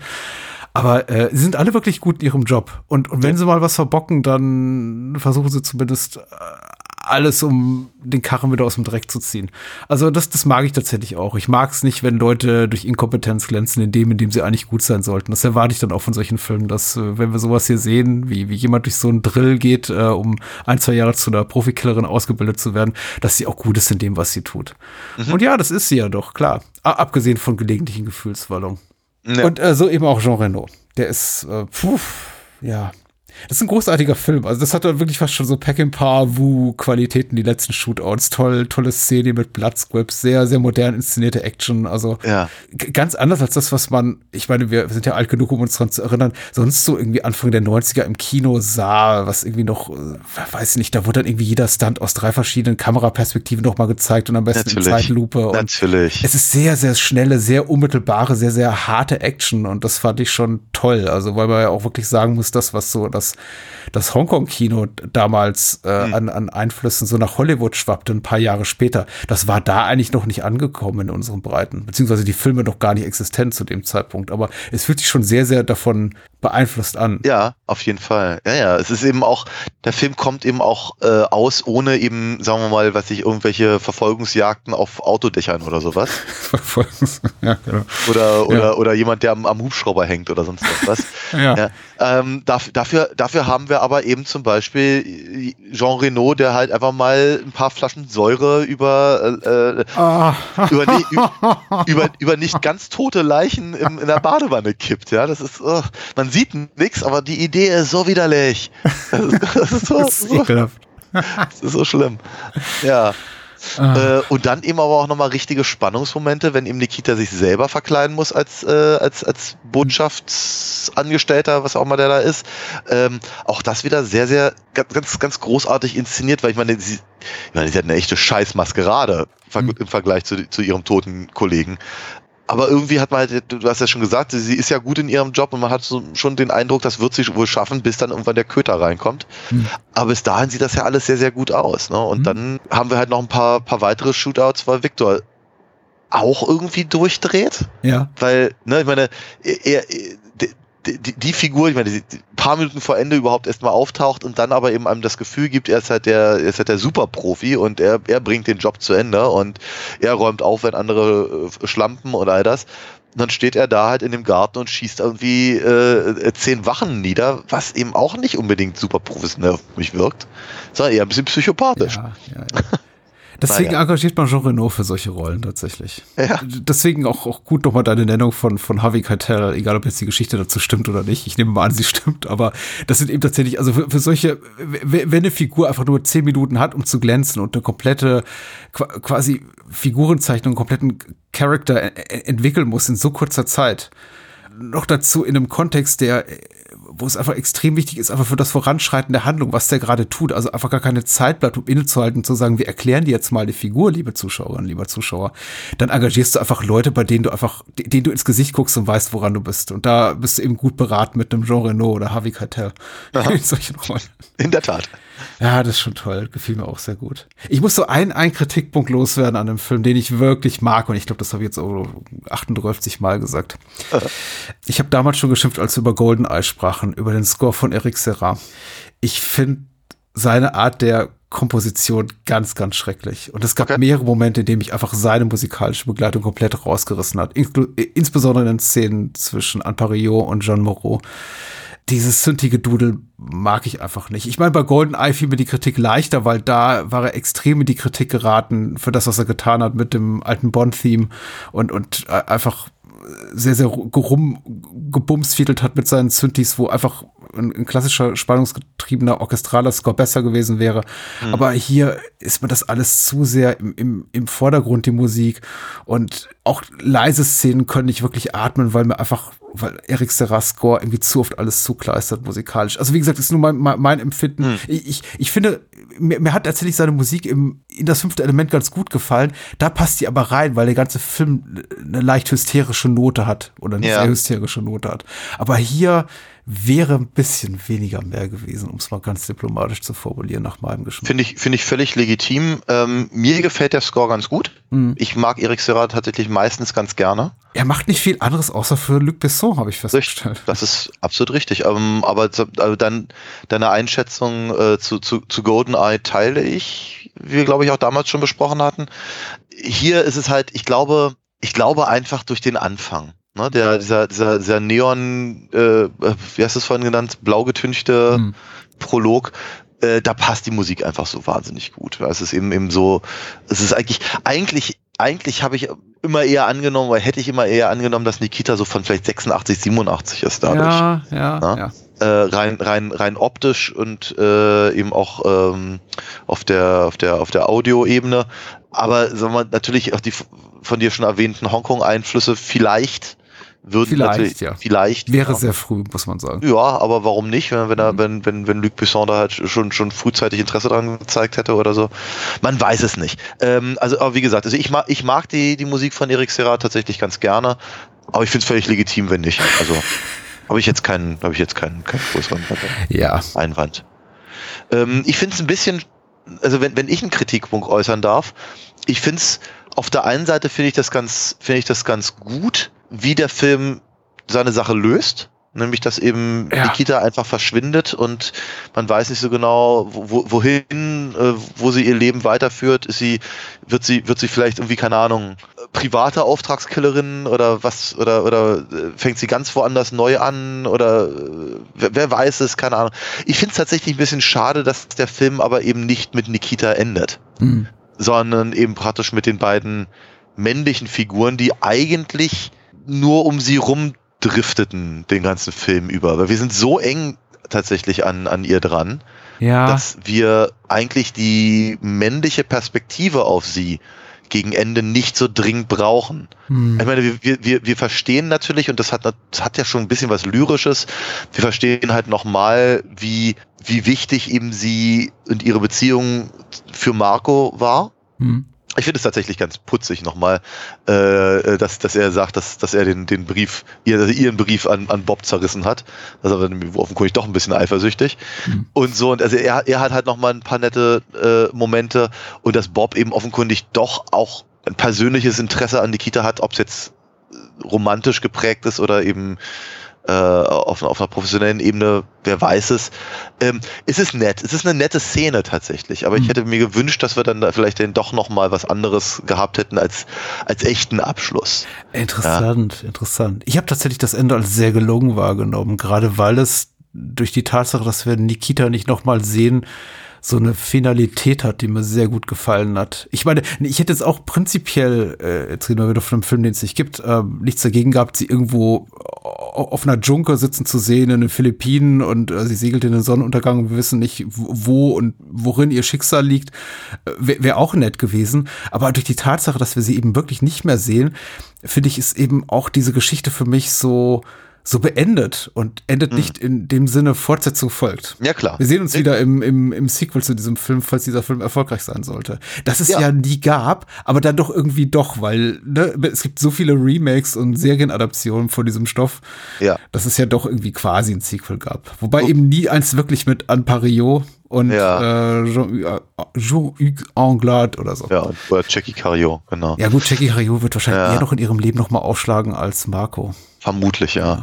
Aber äh, sie sind alle wirklich gut in ihrem Job. Und, und wenn sie mal was verbocken, dann versuchen sie zumindest äh, alles, um den Karren wieder aus dem Dreck zu ziehen. Also das, das mag ich tatsächlich auch. Ich mag es nicht, wenn Leute durch Inkompetenz glänzen, in dem, in dem sie eigentlich gut sein sollten. Das erwarte ich dann auch von solchen Filmen, dass äh, wenn wir sowas hier sehen, wie, wie jemand durch so einen Drill geht, äh, um ein, zwei Jahre zu einer Profikillerin ausgebildet zu werden, dass sie auch gut ist in dem, was sie tut. Und ja, das ist sie ja doch, klar. Abgesehen von gelegentlichen Gefühlswallungen. Ja. Und äh, so eben auch Jean Reno. Der ist, äh, puh, ja. Das ist ein großartiger Film. Also das hat dann wirklich fast schon so Pack-and-Par-Wu-Qualitäten, die letzten Shootouts. Toll, tolle Szene mit Bloodscripts, sehr, sehr modern inszenierte Action. Also Ja. ganz anders als das, was man, ich meine, wir sind ja alt genug, um uns daran zu erinnern, sonst so irgendwie Anfang der 90er im Kino sah, was irgendwie noch, äh, weiß ich nicht, da wurde dann irgendwie jeder Stunt aus drei verschiedenen Kameraperspektiven nochmal gezeigt und am besten in Natürlich. Zeitlupe. Und Natürlich. es ist sehr, sehr schnelle, sehr unmittelbare, sehr, sehr harte Action und das fand ich schon toll. Also, weil man ja auch wirklich sagen muss, das, was so das, das Hongkong-Kino damals äh, Hm. an, an Einflüssen so nach Hollywood schwappte, ein paar Jahre später, das war da eigentlich noch nicht angekommen in unseren Breiten, beziehungsweise die Filme noch gar nicht existent zu dem Zeitpunkt. Aber es fühlt sich schon sehr, sehr davon beeinflusst an. Ja, auf jeden Fall. Ja, ja. Es ist eben auch, der Film kommt eben auch äh, aus, ohne eben, sagen wir mal, was ich, irgendwelche Verfolgungsjagden auf Autodächern oder sowas. ja, genau. Oder, oder, Ja. oder jemand, der am, am Hubschrauber hängt oder sonst was. Ja. Ja. Ähm, dafür, dafür, haben wir aber eben zum Beispiel Jean Reno, der halt einfach mal ein paar Flaschen Säure über, äh, äh, Ah. über, über, über nicht ganz tote Leichen im, in der Badewanne kippt. Ja, das ist, oh, man sieht nichts, aber die Idee ist so widerlich. Das ist, das ist, so, Das ist ekelhaft. das ist so schlimm. Ja. Ah. Äh, und dann eben aber auch nochmal richtige Spannungsmomente, wenn eben Nikita sich selber verkleiden muss als, äh, als, als Botschaftsangestellter, was auch immer der da ist. Ähm, auch das wieder sehr, sehr ganz, ganz, großartig inszeniert, weil ich meine, sie, ich meine, sie hat eine echte Scheißmaskerade Mhm. im Vergleich zu, zu ihrem toten Kollegen. Aber irgendwie hat man halt, du hast ja schon gesagt, sie ist ja gut in ihrem Job und man hat so schon den Eindruck, das wird sie wohl schaffen, bis dann irgendwann der Köter reinkommt. Hm. Aber bis dahin sieht das ja alles sehr, sehr gut aus. Ne? Und Mhm. dann haben wir halt noch ein paar, paar weitere Shootouts, weil Victor auch irgendwie durchdreht. Ja. Weil, ne, ich meine, er, er, die, die, Figur, ich meine, die, paar Minuten vor Ende überhaupt erstmal auftaucht und dann aber eben einem das Gefühl gibt, er ist halt der, er ist halt der Superprofi und er, er bringt den Job zu Ende und er räumt auf, wenn andere äh, schlampen und all das. Und dann steht er da halt in dem Garten und schießt irgendwie äh, zehn Wachen nieder, was eben auch nicht unbedingt super professionell auf mich wirkt, sondern eher ein bisschen psychopathisch. Ja, ja, ja. Deswegen Naja. engagiert man Jean Reno für solche Rollen tatsächlich. Ja. Deswegen auch, auch gut nochmal deine Nennung von, von Harvey Keitel, egal ob jetzt die Geschichte dazu stimmt oder nicht. Ich nehme mal an, sie stimmt, aber das sind eben tatsächlich, also für, für solche, wenn eine Figur einfach nur zehn Minuten hat, um zu glänzen und eine komplette, qua- quasi Figurenzeichnung, einen kompletten Charakter e- e- entwickeln muss in so kurzer Zeit. Noch dazu in einem Kontext, der, äh, wo es einfach extrem wichtig ist, einfach für das Voranschreiten der Handlung, was der gerade tut. Also einfach gar keine Zeit bleibt, um innezuhalten und zu sagen, wir erklären dir jetzt mal die Figur, liebe Zuschauerinnen, lieber Zuschauer. Dann engagierst du einfach Leute, bei denen du einfach, denen du ins Gesicht guckst und weißt, woran du bist. Und da bist du eben gut beraten mit einem Jean Reno oder Harvey Keitel. In solchen Rollen. In der Tat. Ja, das ist schon toll. Gefiel mir auch sehr gut. Ich muss so einen, einen Kritikpunkt loswerden an dem Film, den ich wirklich mag. Und ich glaube, das habe ich jetzt auch 38 Mal gesagt. Ich habe damals schon geschimpft, als wir über Goldeneye sprachen, über den Score von Eric Serra. Ich finde seine Art der Komposition ganz, ganz schrecklich. Und es gab Okay. mehrere Momente, in denen mich einfach seine musikalische Begleitung komplett rausgerissen hat. Insbesondere in den Szenen zwischen Anne Parillot und Jean Moreau dieses zündige Dudel mag ich einfach nicht. Ich meine, bei GoldenEye fiel mir die Kritik leichter, weil da war er extrem in die Kritik geraten für das, was er getan hat mit dem alten Bond-Theme und, und äh, einfach sehr, sehr gerum, gebumsfiedelt hat mit seinen Synthes, wo einfach ein, ein klassischer spannungsgetriebener orchestraler Score besser gewesen wäre. Aber hier ist mir das alles zu sehr im, im, im Vordergrund, die Musik. Und auch leise Szenen können nicht wirklich atmen, weil mir einfach, weil Eric Serras Score irgendwie zu oft alles zukleistert musikalisch. Also wie gesagt, das ist nur mein, mein, mein Empfinden. Ich, ich, ich finde, mir, mir hat tatsächlich seine Musik im, in das fünfte Element ganz gut gefallen. Da passt die aber rein, weil der ganze Film eine leicht hysterische Note hat oder eine Ja. sehr hysterische Note hat. Aber hier wäre ein bisschen weniger mehr gewesen, um es mal ganz diplomatisch zu formulieren, nach meinem Geschmack. Finde ich, finde ich völlig legitim. Ähm, mir gefällt der Score ganz gut. Mhm. Ich mag Eric Serra tatsächlich meistens ganz gerne. Er macht nicht viel anderes außer für Luc Besson, habe ich festgestellt. Das ist absolut richtig. Ähm, aber also dann deine Einschätzung äh, zu, zu, zu GoldenEye teile ich, wie wir glaube ich auch damals schon besprochen hatten. Hier ist es halt, ich glaube, ich glaube einfach durch den Anfang. Ne, der, dieser, dieser, dieser Neon, äh, wie hast du es vorhin genannt, blau getünchte Hm. Prolog, äh, da passt die Musik einfach so wahnsinnig gut. Es ist eben eben so, es ist eigentlich, eigentlich, eigentlich habe ich immer eher angenommen, oder hätte ich immer eher angenommen, dass Nikita so von vielleicht 86, 87 ist dadurch. Ja, ja, Ja. ja. Äh, rein, rein, rein optisch und äh, eben auch ähm, auf der, auf der, auf der Audioebene. Aber sagen wir, natürlich auch die von dir schon erwähnten Hongkong-Einflüsse vielleicht würden Vielleicht, ja. vielleicht Wäre ja. sehr früh, muss man sagen. Ja, aber warum nicht, wenn, wenn, er, wenn, wenn, wenn Luc Besson da halt schon, schon frühzeitig Interesse dran gezeigt hätte oder so. Man weiß es nicht. Ähm, also, aber wie gesagt, also ich mag, ich mag die, die Musik von Eric Serra tatsächlich ganz gerne, aber ich finde es völlig legitim, wenn nicht. Also habe ich jetzt keinen, habe ich jetzt keinen, keinen größeren Ja. Einwand. Ähm, ich finde es ein bisschen, also wenn, wenn ich einen Kritikpunkt äußern darf, ich finde es, auf der einen Seite finde ich das ganz, finde ich das ganz gut, wie der Film seine Sache löst. Nämlich dass eben Ja. Nikita einfach verschwindet und man weiß nicht so genau, wo, wohin, äh, wo sie ihr Leben weiterführt. Ist sie, wird sie, wird sie vielleicht irgendwie, keine Ahnung, private Auftragskillerin oder was, oder, oder äh, fängt sie ganz woanders neu an oder äh, wer, wer weiß es, keine Ahnung. Ich finde es tatsächlich ein bisschen schade, dass der Film aber eben nicht mit Nikita endet Hm. sondern eben praktisch mit den beiden männlichen Figuren, die eigentlich nur um sie rumdrifteten den ganzen Film über. Weil wir sind so eng tatsächlich an, an ihr dran, Ja. dass wir eigentlich die männliche Perspektive auf sie gegen Ende nicht so dringend brauchen. hm. Ich meine, wir, wir, wir, wir verstehen natürlich, und das hat, das hat ja schon ein bisschen was Lyrisches, wir verstehen halt nochmal, wie, wie wichtig eben sie und ihre Beziehung für Marco war. Hm. Ich finde es tatsächlich ganz putzig nochmal, äh, dass, dass er sagt, dass, dass er den, den Brief, ihr, ihren Brief an, an Bob zerrissen hat. Das ist aber offenkundig doch ein bisschen eifersüchtig. Mhm. Und so, und also er, er hat halt nochmal ein paar nette äh, Momente und dass Bob eben offenkundig doch auch ein persönliches Interesse an Nikita hat, ob es jetzt äh, romantisch geprägt ist oder eben äh, auf, auf einer professionellen Ebene, wer weiß es. Ähm, es ist nett, es ist eine nette Szene tatsächlich, aber ich Mhm. hätte mir gewünscht, dass wir dann da vielleicht dann doch noch mal was anderes gehabt hätten als, als echten Abschluss. Interessant, interessant. Ich habe tatsächlich das Ende als sehr gelungen wahrgenommen, gerade weil es durch die Tatsache, dass wir Nikita nicht nochmal sehen, so eine Finalität hat, die mir sehr gut gefallen hat. Ich meine, ich hätte jetzt auch prinzipiell, äh, jetzt reden wir wieder von einem Film, den es nicht gibt, äh, nichts dagegen gehabt, sie irgendwo auf einer Junke sitzen zu sehen in den Philippinen und äh, sie segelt in den Sonnenuntergang und wir wissen nicht, wo und worin ihr Schicksal liegt, äh, wäre wär auch nett gewesen. Aber durch die Tatsache, dass wir sie eben wirklich nicht mehr sehen, finde ich, ist eben auch diese Geschichte für mich so, so beendet und endet nicht in dem Sinne, Fortsetzung folgt. Ja, klar. Wir sehen uns wieder im, im, im Sequel zu diesem Film, falls dieser Film erfolgreich sein sollte. Das es ja. Ja. nie gab, aber dann doch irgendwie doch, weil ne, es gibt so viele Remakes und Serienadaptionen von diesem Stoff, Ja. dass es ja doch irgendwie quasi ein Sequel gab. Wobei eben nie eins wirklich mit Anne Parillo und Ja. äh, Jean- Jean-Hugues Anglade oder so. Ja, und oder Jackie Cario, genau. Ja gut, Jackie Harriot wird wahrscheinlich Ja. eher noch in ihrem Leben noch mal aufschlagen als Marco. Vermutlich, ja.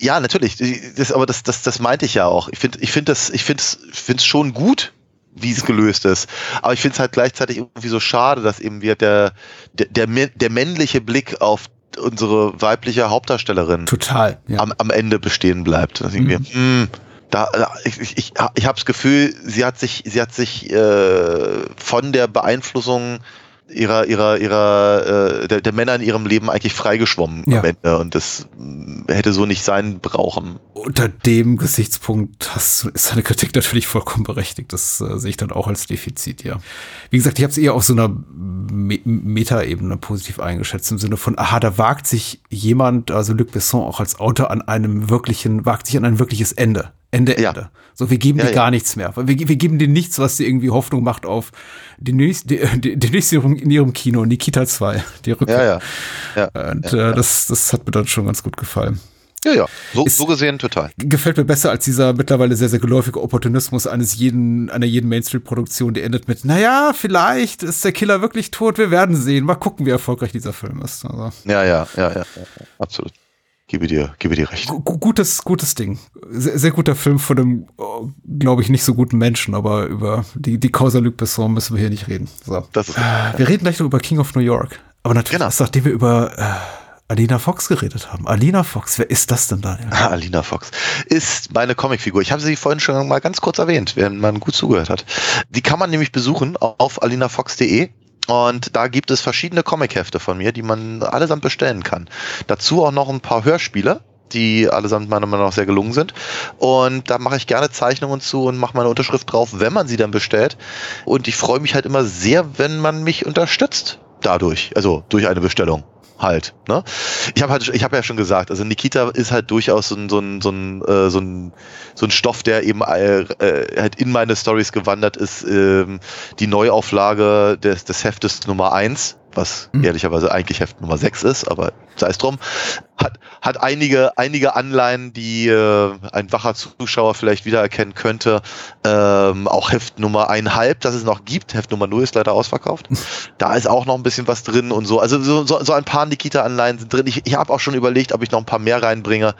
Ja, natürlich. Das, aber das, das, das meinte ich ja auch. Ich finde, ich finde das, ich finde es, finde es schon gut, wie es gelöst ist. Aber ich finde es halt gleichzeitig irgendwie so schade, dass eben wir der, der, der, der männliche Blick auf unsere weibliche Hauptdarstellerin Total. Ja. am, am Ende bestehen bleibt. Wir, hm, da, da, ich, ich, ich, ich habe das Gefühl, sie hat sich, sie hat sich äh, von der Beeinflussung ihrer, ihrer, ihrer, äh, der, der Männer in ihrem Leben eigentlich freigeschwommen Ja. am Ende und das hätte so nicht sein brauchen. Unter dem Gesichtspunkt hast, ist deine Kritik natürlich vollkommen berechtigt. Das äh, sehe ich dann auch als Defizit, ja. Wie gesagt, ich habe es eher auf so einer Me Metaebene positiv eingeschätzt, im Sinne von, aha, da wagt sich jemand, also Luc Besson auch als Autor, an einem wirklichen, wagt sich an ein wirkliches Ende. Ende, Ja. Ende. So, wir geben Ja, dir ja. gar nichts mehr. Wir, wir geben dir nichts, was dir irgendwie Hoffnung macht auf die nächste, die, die, nächste in ihrem Kino, Nikita 2, die Rückkehr. Ja, ja. Ja, Und äh, das, das hat mir dann schon ganz gut gefallen. ja, ja. So, Ist- so gesehen total. Gefällt mir besser als dieser mittlerweile sehr, sehr geläufige Opportunismus eines jeden, einer jeden Mainstream-Produktion, die endet mit, naja, vielleicht ist der Killer wirklich tot, wir werden sehen. Mal gucken, wie erfolgreich dieser Film ist. Also, ja, ja, ja, ja, absolut. Gebe dir, gebe dir recht. gu gutes, gutes Ding. Sehr, sehr guter Film von einem, glaube ich, nicht so guten Menschen, aber über die, die Causa Luc Besson müssen wir hier nicht reden. So. Das ist Äh, wir reden gleich noch über King of New York. Aber natürlich Genau. erst nachdem wir über äh, Alina Fox geredet haben. Alina Fox, wer ist das denn, Daniel? Ah, Alina Fox ist meine Comicfigur. Ich habe sie vorhin schon mal ganz kurz erwähnt, wenn man gut zugehört hat. Die kann man nämlich besuchen auf alinafox.de. Und da gibt es verschiedene Comichefte von mir, die man allesamt bestellen kann. Dazu auch noch ein paar Hörspiele, die allesamt meiner Meinung nach sehr gelungen sind. Und da mache ich gerne Zeichnungen zu und mache meine Unterschrift drauf, wenn man sie dann bestellt. Und ich freue mich halt immer sehr, wenn man mich unterstützt dadurch, also durch eine Bestellung halt. Ne? Ich habe halt, ich habe ja schon gesagt, also Nikita ist halt durchaus so ein, so ein, so ein, äh, so ein, so ein Stoff, der eben äh, äh, halt in meine Stories gewandert ist. Ähm, die Neuauflage des, des Heftes Nummer eins was Mhm. ehrlicherweise eigentlich Heft Nummer 6 ist, aber sei es drum, hat, hat einige, einige Anleihen, die äh, ein wacher Zuschauer vielleicht wiedererkennen könnte. Ähm, auch Heft Nummer einhalb, das es noch gibt. Heft Nummer 0 ist leider ausverkauft. Da ist auch noch ein bisschen was drin und so. Also so, so, so ein paar Nikita-Anleihen sind drin. Ich, ich habe auch schon überlegt, ob ich noch ein paar mehr reinbringe.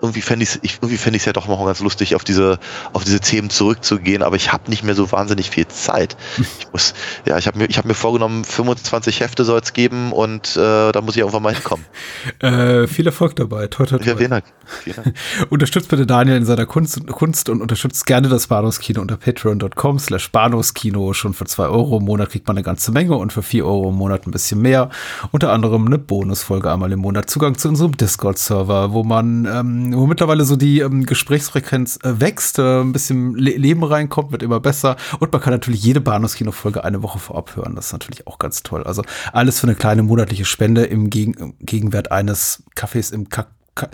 Irgendwie fände ich es irgendwie fände ich ja doch noch ganz lustig, auf diese, auf diese Themen zurückzugehen, aber ich habe nicht mehr so wahnsinnig viel Zeit. Ich muss, ja, ich habe mir, ich habe mir vorgenommen, 25 Hefte soll es geben und äh, da muss ich irgendwann mal hinkommen. Äh, viel Erfolg dabei. Toi, toi, toi. Ja, vielen Dank. Vielen Dank. Unterstützt bitte Daniel in seiner Kunst, Kunst und unterstützt gerne das Bahnhofskino unter patreon.com slash Bahnhofskino. Schon für zwei Euro im Monat kriegt man eine ganze Menge und für vier Euro im Monat ein bisschen mehr. Unter anderem eine Bonusfolge einmal im Monat. Zugang zu unserem Discord-Server, wo man, ähm, wo mittlerweile so die ähm, Gesprächsfrequenz äh, wächst, äh, ein bisschen Le Leben reinkommt, wird immer besser. Und man kann natürlich jede Bahnhofskino-Folge eine Woche vorab hören. Das ist natürlich auch ganz toll. Also alles für eine kleine monatliche Spende im Gegen Gegenwert eines Kaffees im Kack. Ka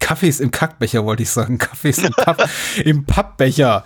Kaffees im Kackbecher, wollte ich sagen. Kaffees im, Kaff im Pappbecher.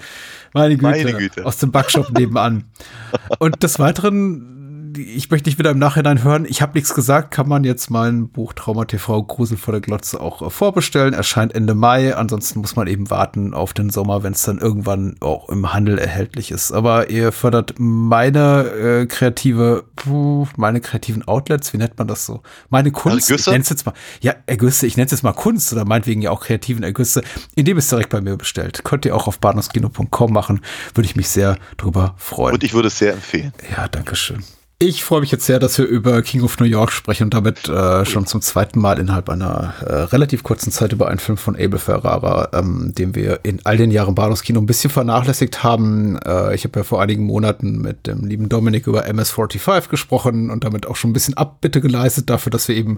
Meine Güte, Meine Güte. Aus dem Backshop nebenan. Und des Weiteren, ich möchte nicht wieder im Nachhinein hören, ich habe nichts gesagt, kann man jetzt mein Buch Trauma TV Grusel vor der Glotze auch äh, vorbestellen. Erscheint Ende Mai. Ansonsten muss man eben warten auf den Sommer, wenn es dann irgendwann auch im Handel erhältlich ist. Aber ihr fördert meine äh, kreative, puh, meine kreativen Outlets, wie nennt man das so? Meine Kunst. Ergüsse? Ich nenn's jetzt mal, ja, Ergüsse, ich nenne es jetzt mal Kunst oder meinetwegen ja auch kreativen Ergüsse, indem es direkt bei mir bestellt. Könnt ihr auch auf bahnhofskino.com machen. Würde ich mich sehr drüber freuen. Und ich würde es sehr empfehlen. Ja, danke schön. Ich freue mich jetzt sehr, dass wir über King of New York sprechen und damit äh, schon zum zweiten Mal innerhalb einer äh, relativ kurzen Zeit über einen Film von Abel Ferrara, ähm, den wir in all den Jahren Bahnhofskino ein bisschen vernachlässigt haben. Äh, ich habe ja vor einigen Monaten mit dem lieben Dominik über MS-45 gesprochen und damit auch schon ein bisschen Abbitte geleistet dafür, dass wir eben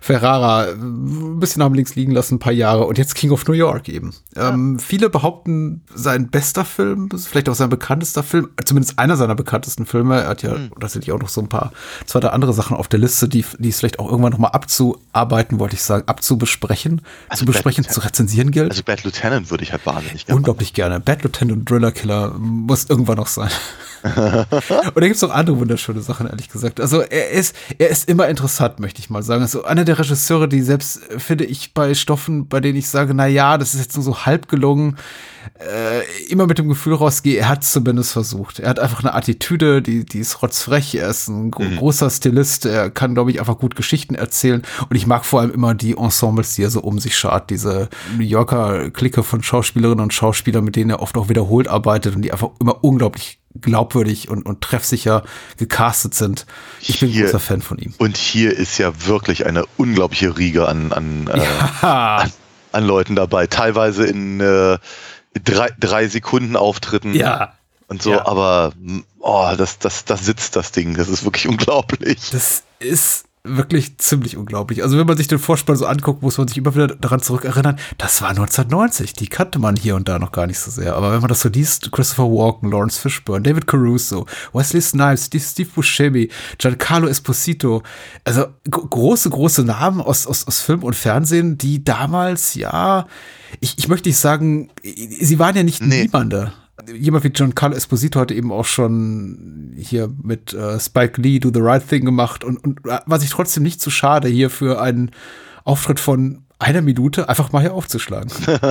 Ferrara äh, ein bisschen haben links liegen lassen, ein paar Jahre und jetzt King of New York eben. Ähm, viele behaupten, sein bester Film, vielleicht auch sein bekanntester Film, zumindest einer seiner bekanntesten Filme. Er hat ja tatsächlich auch noch so ein paar, zwei, drei andere Sachen auf der Liste, die, die es vielleicht auch irgendwann noch mal abzuarbeiten, wollte ich sagen, abzubesprechen, Also zu besprechen, Bad zu rezensieren gilt. Also Bad Lieutenant würde ich halt wahnsinnig gerne. Unglaublich gerne. Bad Lieutenant und Driller Killer muss irgendwann noch sein. und da gibt es noch andere wunderschöne Sachen, ehrlich gesagt. Also er ist, er ist immer interessant, möchte ich mal sagen. Also einer der Regisseure, die selbst, äh, finde ich, bei Stoffen, bei denen ich sage, na ja, das ist jetzt nur so halb gelungen, äh, immer mit dem Gefühl rausgehe, er hat es zumindest versucht. Er hat einfach eine Attitüde, die, die ist rotzfrech, er ist ein gro großer Stilist, er kann, glaube ich, einfach gut Geschichten erzählen. Und ich mag vor allem immer die Ensembles, die er so um sich schart, diese New Yorker Clique von Schauspielerinnen und Schauspielern, mit denen er oft auch wiederholt arbeitet und die einfach immer unglaublich glaubwürdig und, und treffsicher gecastet sind. Ich bin Hier- großer Fan von ihm. Und hier ist ja wirklich eine unglaubliche Riege an, an, äh, Ja, an Leuten dabei. Teilweise in äh, drei, drei Sekunden Auftritten ja. und so, ja. aber mm, oh, das, das, das sitzt das Ding. Das ist wirklich unglaublich. Das ist wirklich ziemlich unglaublich. Also wenn man sich den Vorspann so anguckt, muss man sich immer wieder daran zurückerinnern, das war 1990, die kannte man hier und da noch gar nicht so sehr. Aber wenn man das so liest, Christopher Walken, Lawrence Fishburne, David Caruso, Wesley Snipes, Steve, Steve Buscemi, Giancarlo Esposito, also gro- große, große Namen aus, aus, aus Film und Fernsehen, die damals, ja, ich, ich möchte nicht sagen, sie waren ja nicht Nee. Niemande jemand wie Giancarlo Esposito hatte eben auch schon hier mit äh, Spike Lee Do the Right Thing gemacht und, und war sich trotzdem nicht zu schade, hier für einen Auftritt von einer Minute einfach mal hier aufzuschlagen.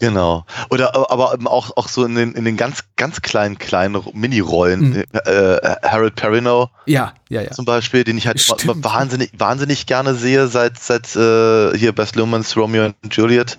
Genau. Oder äh, aber eben auch, auch so in den, in den ganz, ganz kleinen, kleinen Mini-Rollen. Mhm. Äh, Harold Perrineau ja, ja, ja. zum Beispiel, den ich halt immer, Stimmt. immer wahnsinnig, wahnsinnig gerne sehe, seit, seit äh, hier Best Lumens, Romeo und Juliet,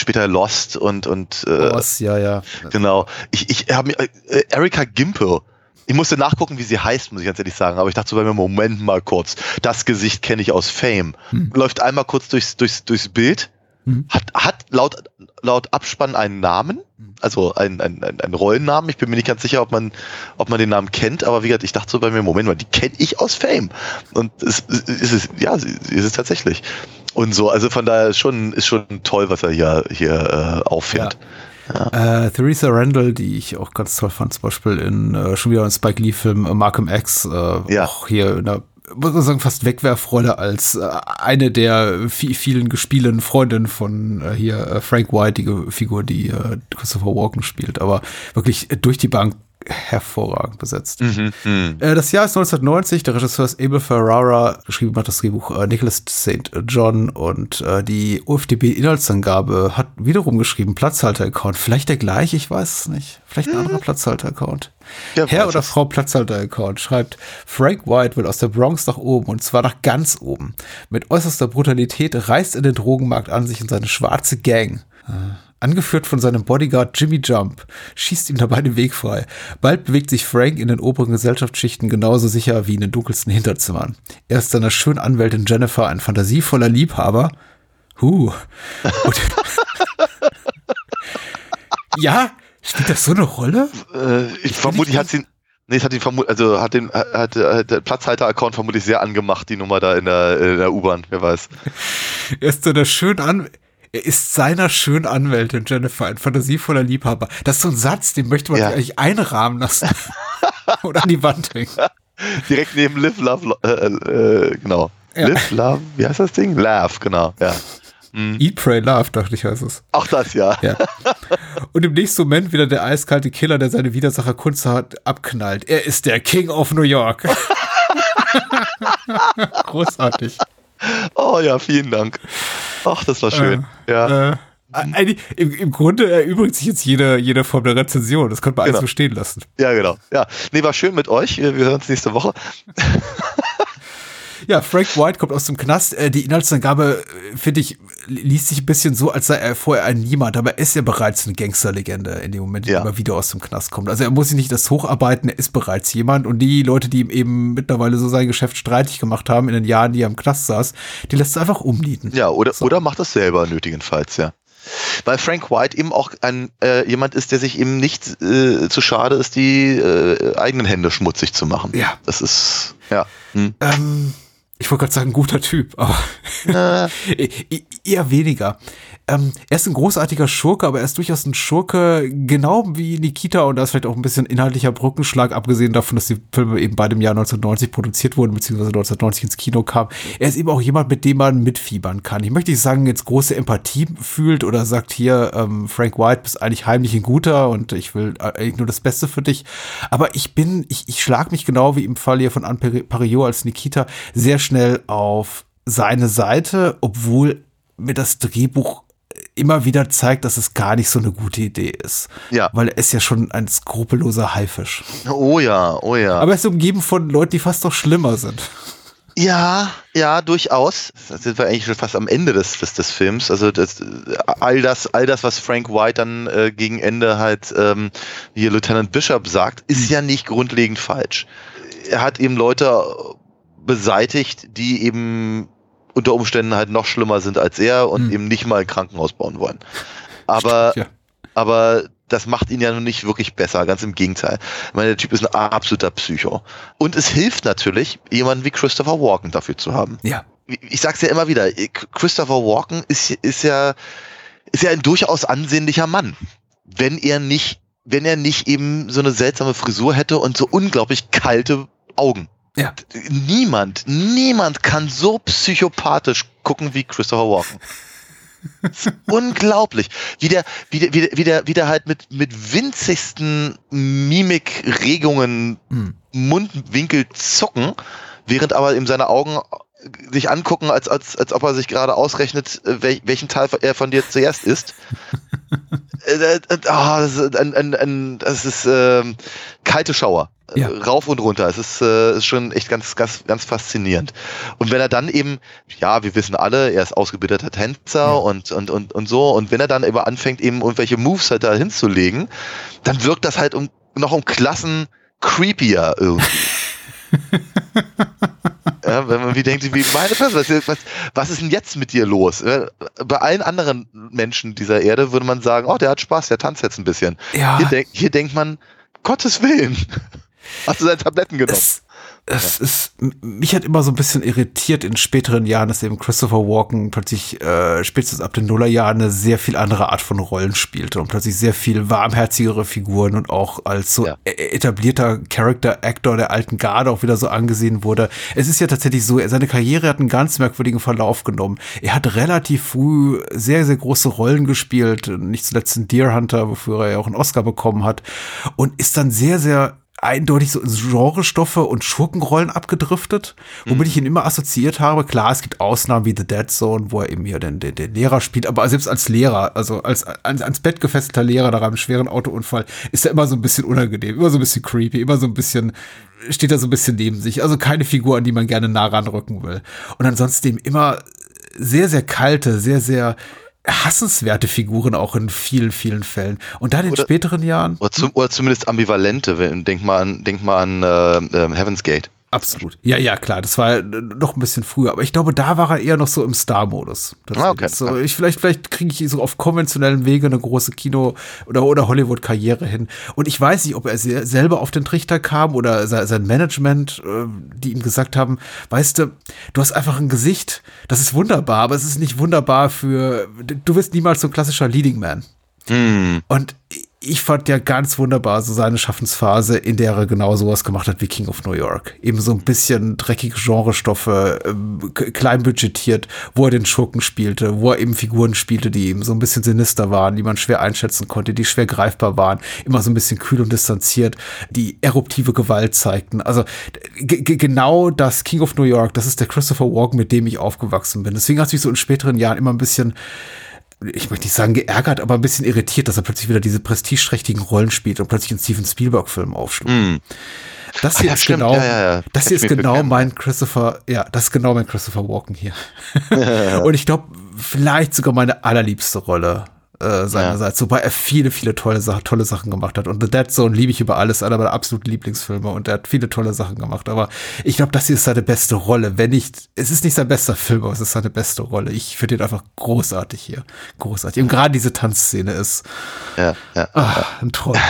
später Lost und, und äh, Was, ja, ja. Genau. Ich, ich habe mir äh, Erika Gimpel. Ich musste nachgucken, wie sie heißt, muss ich ganz ehrlich sagen. Aber ich dachte so bei mir, Moment mal kurz. Das Gesicht kenne ich aus Fame. Hm. Läuft einmal kurz durchs, durchs, durchs Bild. Mhm. Hat, hat laut, laut Abspann einen Namen. Also einen, einen, einen Rollennamen. Ich bin mir nicht ganz sicher, ob man, ob man den Namen kennt. Aber wie gesagt, ich dachte so bei mir, Moment mal, die kenne ich aus Fame. Und es, es, ist, ja, sie, sie ist es tatsächlich. Und so, also von daher ist schon, ist schon toll, was er hier, hier äh, auffährt. Äh, Theresa Randall, die ich auch ganz toll fand, zum Beispiel in äh, schon wieder ein Spike Lee-Film äh, Malcolm X, äh, Ja. auch hier in der muss man sagen, fast Wegwerfrolle als äh, eine der vi- vielen gespielten Freundinnen von hier Frank White, die Figur, die Christopher Walken spielt. Aber wirklich durch die Bank hervorragend besetzt. Mhm. Mhm. Äh, das Jahr ist 1990, der Regisseur ist Abel Ferrara, geschrieben hat das Drehbuch äh, Nicholas St. John und äh, die UFDB-Inhaltsangabe hat wiederum geschrieben, Platzhalter-Account. Vielleicht der gleiche, ich weiß es nicht. Vielleicht ein anderer Platzhalter-Account. Ja, Herr oder. Frau Platzhalter-Account schreibt, Frank White will aus der Bronx nach oben und zwar nach ganz oben. Mit äußerster Brutalität reißt er den Drogenmarkt an sich und seine schwarze Gang. Äh, Angeführt von seinem Bodyguard Jimmy Jump, schießt ihm dabei den Weg frei. Bald bewegt sich Frank in den oberen Gesellschaftsschichten genauso sicher wie in den dunkelsten Hinterzimmern. Er ist seiner schönen Anwältin Jennifer ein fantasievoller Liebhaber. Huh. Ja, spielt das so eine Rolle? Äh, ich vermutlich hat sie. Nee, es hat ihn vermutlich, also hat den, hat, hat der Platzhalter-Account vermutlich sehr angemacht, die Nummer da in der, in der U-Bahn, wer weiß. Er ist seiner schönen An er ist seiner schönen Anwältin Jennifer ein fantasievoller Liebhaber. Das ist so ein Satz, den möchte man Ja. eigentlich einrahmen lassen. Oder an die Wand hängen. Direkt neben Live, Love, Lo- äh, äh, genau. Ja. Live, Love, wie heißt das Ding? Laugh, genau, ja. Eat, Pray, Love, dachte ich, heißt es. Auch das, ja. Ja. Und im nächsten Moment wieder der eiskalte Killer, der seine Widersacher kurzerhand abknallt. Er ist der King of New York. Großartig. Oh ja, vielen Dank. Ach, das war schön. ja. Äh, eigentlich, im, Im Grunde erübrigt sich jetzt jede, jede Form der Rezension. Das könnte man alles Genau. so stehen lassen. ja, genau. Ja. Nee, war schön mit euch. Wir wir hören uns nächste Woche. Ja, Frank White kommt aus dem Knast. Äh, Die Inhaltsangabe, äh, finde ich, liest sich ein bisschen so, als sei er vorher ein Niemand, aber er ist ja bereits eine Gangsterlegende in dem Moment, Ja. in dem er wieder aus dem Knast kommt. Also er muss sich nicht das hocharbeiten, er ist bereits jemand. Und die Leute, die ihm eben mittlerweile so sein Geschäft streitig gemacht haben in den Jahren, die er im Knast saß, die lässt er einfach umnieten. Ja, oder, So. oder macht das selber nötigenfalls, ja. Weil Frank White eben auch ein äh, jemand ist, der sich eben nicht äh, zu schade ist, die äh, eigenen Hände schmutzig zu machen. Ja. Das ist, ja. Hm. Ähm, ich wollte gerade sagen, guter Typ, aber Äh, eher weniger. Ähm, er ist ein großartiger Schurke, aber er ist durchaus ein Schurke, genau wie Nikita und da ist vielleicht auch ein bisschen inhaltlicher Brückenschlag, abgesehen davon, dass die Filme eben beide im Jahr 1990 produziert wurden, beziehungsweise 1990 ins Kino kamen. Er ist eben auch jemand, mit dem man mitfiebern kann. Ich möchte nicht sagen, jetzt große Empathie fühlt oder sagt hier, ähm, Frank White, bist eigentlich heimlich ein Guter und ich will äh, eigentlich nur das Beste für dich. Aber ich bin, ich, ich schlag mich genau wie im Fall hier von Anne Parillo als Nikita sehr schnell auf seine Seite, obwohl mir das Drehbuch immer wieder zeigt, dass es gar nicht so eine gute Idee ist. Ja. Weil er ist ja schon ein skrupelloser Haifisch. oh ja, oh ja. Aber er ist umgeben von Leuten, die fast noch schlimmer sind. Ja, ja, durchaus. Da sind wir eigentlich schon fast am Ende des, des, des Films. Also das, all das, all das, was Frank White dann äh, gegen Ende halt ähm, hier Lieutenant Bishop sagt, ist ja nicht grundlegend falsch. Er hat eben Leute beseitigt, die eben unter Umständen halt noch schlimmer sind als er und Hm. eben nicht mal ein Krankenhaus bauen wollen. Aber Ja. aber das macht ihn ja nun nicht wirklich besser, ganz im Gegenteil. Ich meine, der Typ ist ein absoluter Psycho. Und es hilft natürlich, jemanden wie Christopher Walken dafür zu haben. Ja. Ich sag's ja immer wieder, Christopher Walken ist, ist ja, ist ja ein durchaus ansehnlicher Mann. Wenn er nicht, wenn er nicht eben so eine seltsame Frisur hätte und so unglaublich kalte Augen. Ja. Niemand, niemand kann so psychopathisch gucken wie Christopher Walken. Unglaublich. Wie der, wie der, wie der, wie der, wie der halt mit, mit winzigsten Mimikregungen Hm. Mundwinkel zucken, während aber eben seine Augen sich angucken, als, als, als ob er sich gerade ausrechnet, äh, wel, welchen Teil er von dir zuerst isst. Äh, äh, äh, ah, das ist, ein, ein, ein, das ist ähm, kalte Schauer. Äh, Ja. Rauf und runter. Es ist, äh, ist schon echt ganz, ganz, ganz faszinierend. Und wenn er dann eben, ja, wir wissen alle, er ist ausgebildeter Tänzer Ja. und, und, und, und so, und wenn er dann eben anfängt, eben irgendwelche Moves halt da hinzulegen, dann wirkt das halt um, noch um Klassen creepier irgendwie. ja, wenn man wie denkt, wie meine Fresse, was, was, was ist denn jetzt mit dir los? Bei allen anderen Menschen dieser Erde würde man sagen, oh, der hat Spaß, der tanzt jetzt ein bisschen. Ja. Hier, denk, hier denkt man, Gottes Willen, hast du seine Tabletten genommen? Es, es ist, m- mich hat immer so ein bisschen irritiert in späteren Jahren, dass eben Christopher Walken plötzlich äh, spätestens ab den Nullerjahren eine sehr viel andere Art von Rollen spielte und plötzlich sehr viel warmherzigere Figuren und auch als so Ja. e- etablierter Character Actor der alten Garde auch wieder so angesehen wurde. Es ist ja tatsächlich so, seine Karriere hat einen ganz merkwürdigen Verlauf genommen. Er hat relativ früh sehr, sehr große Rollen gespielt, nicht zuletzt in Deer Hunter, wofür er ja auch einen Oscar bekommen hat und ist dann sehr, sehr eindeutig so ins Genrestoffe und Schurkenrollen abgedriftet, womit ich ihn immer assoziiert habe. Klar, es gibt Ausnahmen wie The Dead Zone, wo er eben hier den, den, den Lehrer spielt, aber selbst als Lehrer, also als ans, ans Bett gefesselter Lehrer nach einem schweren Autounfall, ist er immer so ein bisschen unangenehm, immer so ein bisschen creepy, immer so ein bisschen steht er so ein bisschen neben sich. Also keine Figur, an die man gerne nah ranrücken will. Und ansonsten eben immer sehr, sehr kalte, sehr, sehr hassenswerte Figuren auch in vielen, vielen Fällen. Und dann in Oder- späteren Jahren. Oder, zum, oder zumindest ambivalente. wenn- Denk mal an, denk mal an äh, äh, Heaven's Gate. Absolut. Ja, ja, klar. Das war noch ein bisschen früher. Aber ich glaube, da war er eher noch so im Star-Modus. Das- Ah, okay. So, ich, vielleicht vielleicht kriege ich so auf konventionellen Wege eine große Kino- oder, oder Hollywood-Karriere hin. Und ich weiß nicht, ob er se- selber auf den Trichter kam oder se- sein Management, äh, die ihm gesagt haben, weißt du, du hast einfach ein Gesicht, das ist wunderbar, aber es ist nicht wunderbar für, du wirst niemals so ein klassischer Leading Man. Hm. Und ich fand ja ganz wunderbar so seine Schaffensphase, in der er genau sowas gemacht hat wie King of New York. Eben so ein bisschen dreckige Genrestoffe, k- klein budgetiert, wo er den Schurken spielte, wo er eben Figuren spielte, die eben so ein bisschen sinister waren, die man schwer einschätzen konnte, die schwer greifbar waren, immer so ein bisschen kühl und distanziert, die eruptive Gewalt zeigten. Also genau das King of New York, das ist der Christopher Walken, mit dem ich aufgewachsen bin. Deswegen hat es mich so in späteren Jahren immer ein bisschen ich möchte nicht sagen geärgert, aber ein bisschen irritiert, dass er plötzlich wieder diese prestigeträchtigen Rollen spielt und plötzlich einen Steven Spielberg-Film aufschlug. Hm. Das Ah, hier ja, ist stimmt. genau, Ja, ja, das hier ist genau mein Christopher, ja, das ist genau mein Christopher Walken hier. und ich glaube, vielleicht sogar meine allerliebste Rolle äh, seinerseits, wobei er viele, viele tolle, tolle Sachen gemacht hat. Und The Dead Zone liebe ich über alles, einer meiner absoluten Lieblingsfilme und er hat viele tolle Sachen gemacht. Aber ich glaube, das hier ist seine beste Rolle. Wenn nicht, es ist nicht sein bester Film, aber es ist seine beste Rolle. Ich finde ihn einfach großartig hier. Großartig. Und gerade diese Tanzszene ist Ja, ja. ah, ein Traum.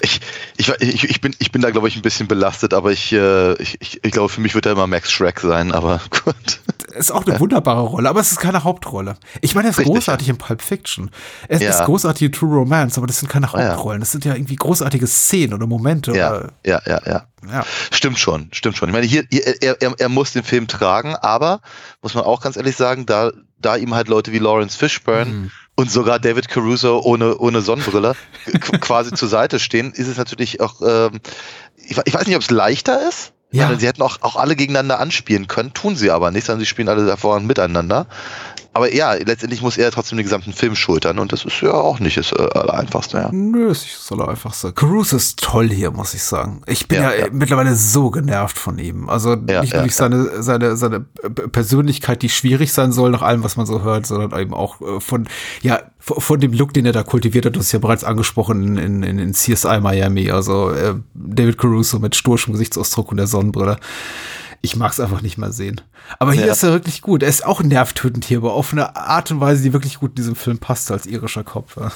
Ich, ich, ich, ich, bin, ich bin da, glaube ich, ein bisschen belastet, aber ich, äh, ich, ich, ich glaube, für mich wird er immer Max Shrek sein, aber gut. ist auch eine wunderbare Rolle, aber es ist keine Hauptrolle. Ich meine, er ist Richtig, großartig in Pulp Fiction. Er Ja. ist großartig in True Romance, aber das sind keine. Hauptrollen. Das sind ja irgendwie großartige Szenen oder Momente. Ja, Oder, ja, ja, ja. ja. Stimmt schon, stimmt schon. Ich meine, hier, hier er, er, er muss den Film tragen, aber muss man auch ganz ehrlich sagen, da, da ihm halt Leute wie Lawrence Fishburne Mhm. und sogar David Caruso ohne, ohne Sonnenbrille qu- quasi zur Seite stehen, ist es natürlich auch, ähm, ich, ich weiß nicht, ob es leichter ist. Ja. meine, sie hätten auch, auch alle gegeneinander anspielen können, tun sie aber nicht, sondern sie spielen alle hervorragend miteinander. Aber ja, letztendlich muss er trotzdem den gesamten Film schultern und das ist ja auch nicht das äh, Allereinfachste, ja. Nö, das ist soll einfach so. Caruso ist toll hier, muss ich sagen. Ich bin ja, Ja, ja. mittlerweile so genervt von ihm. Also nicht nur durch seine, seine, seine Persönlichkeit, die schwierig sein soll, nach allem, was man so hört, sondern eben auch äh, von, ja, von, von dem Look, den er da kultiviert hat, das ist ja bereits angesprochen in, in, in CSI Miami. Also äh, David Caruso mit sturschem Gesichtsausdruck und der Sonnenbrille. Ich mag es einfach nicht mehr sehen. Aber hier Ja. ist er wirklich gut. Er ist auch nervtötend hier, aber auf eine Art und Weise, die wirklich gut in diesem Film passt als irischer Kopf. Ja.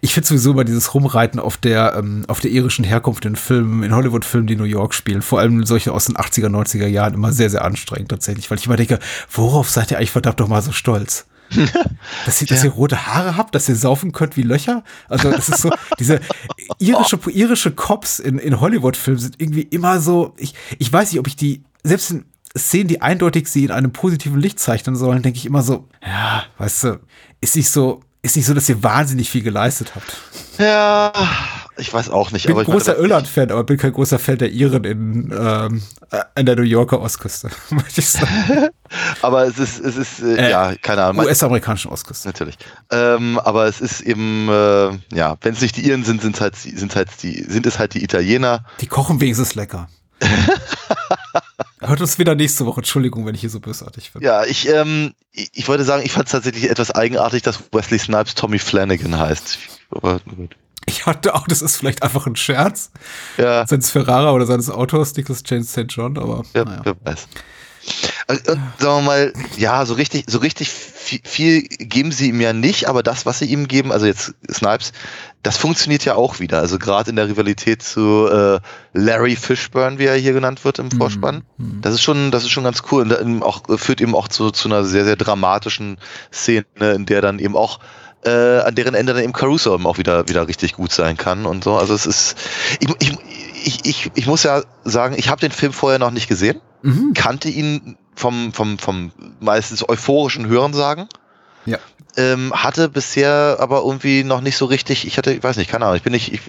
Ich finde sowieso immer dieses Rumreiten auf der, ähm, auf der irischen Herkunft in Filmen, in Hollywood-Filmen, die New York spielen, vor allem solche aus den 80er, 90er Jahren, immer sehr, sehr anstrengend tatsächlich, weil ich immer denke, worauf seid ihr eigentlich verdammt doch mal so stolz? dass ihr, dass ihr rote Haare habt, dass ihr saufen könnt wie Löcher. Also das ist so, diese irische, irische Cops in, in Hollywood-Filmen sind irgendwie immer so, ich, ich weiß nicht, ob ich die, selbst in Szenen, die eindeutig sie in einem positiven Licht zeichnen sollen, denke ich immer so, ja, weißt du, ist nicht so, ist nicht so, dass ihr wahnsinnig viel geleistet habt. Ja, ich weiß auch nicht. Ich bin aber ich großer meine, Irland-Fan, aber bin kein großer Fan der Iren in, ähm, äh, an der New Yorker Ostküste, möchte ich sagen. aber es ist, es ist, äh, Äh, ja, keine Ahnung. US-amerikanischen Ostküste. Natürlich. Ähm, aber es ist eben, äh, ja, wenn es nicht die Iren sind, sind halt, sind halt die, sind es halt die Italiener. Die kochen wenigstens lecker. Hört uns wieder nächste Woche. Entschuldigung, wenn ich hier so bösartig bin. Ja, ich, ähm, ich, ich wollte sagen, ich fand es tatsächlich etwas eigenartig, dass Wesley Snipes Tommy Flanagan heißt. Aber, gut. Ich hatte auch, das ist vielleicht einfach ein Scherz ja, seines Ferrara oder seines Autors, Nicholas James St. John, aber wer, naja. wer weiß. Und, und, sagen wir mal, ja, so richtig, so richtig viel, geben sie ihm ja nicht, aber das, was sie ihm geben, also jetzt Snipes, das funktioniert ja auch wieder. Also gerade in der Rivalität zu äh, Larry Fishburne, wie er hier genannt wird im Vorspann. Das ist schon, das ist schon ganz cool. Und dann auch, führt eben auch zu, zu einer sehr, sehr dramatischen Szene, in der dann eben auch äh, an deren Ende dann eben Caruso eben auch wieder, wieder richtig gut sein kann und so. Also es ist, ich, ich, ich, ich, ich muss ja sagen, ich habe den Film vorher noch nicht gesehen, kannte ihn vom, vom, vom meistens euphorischen Hörensagen. Ja. Ähm, hatte bisher aber irgendwie noch nicht so richtig, ich hatte, ich weiß nicht, keine Ahnung, ich bin nicht, ich,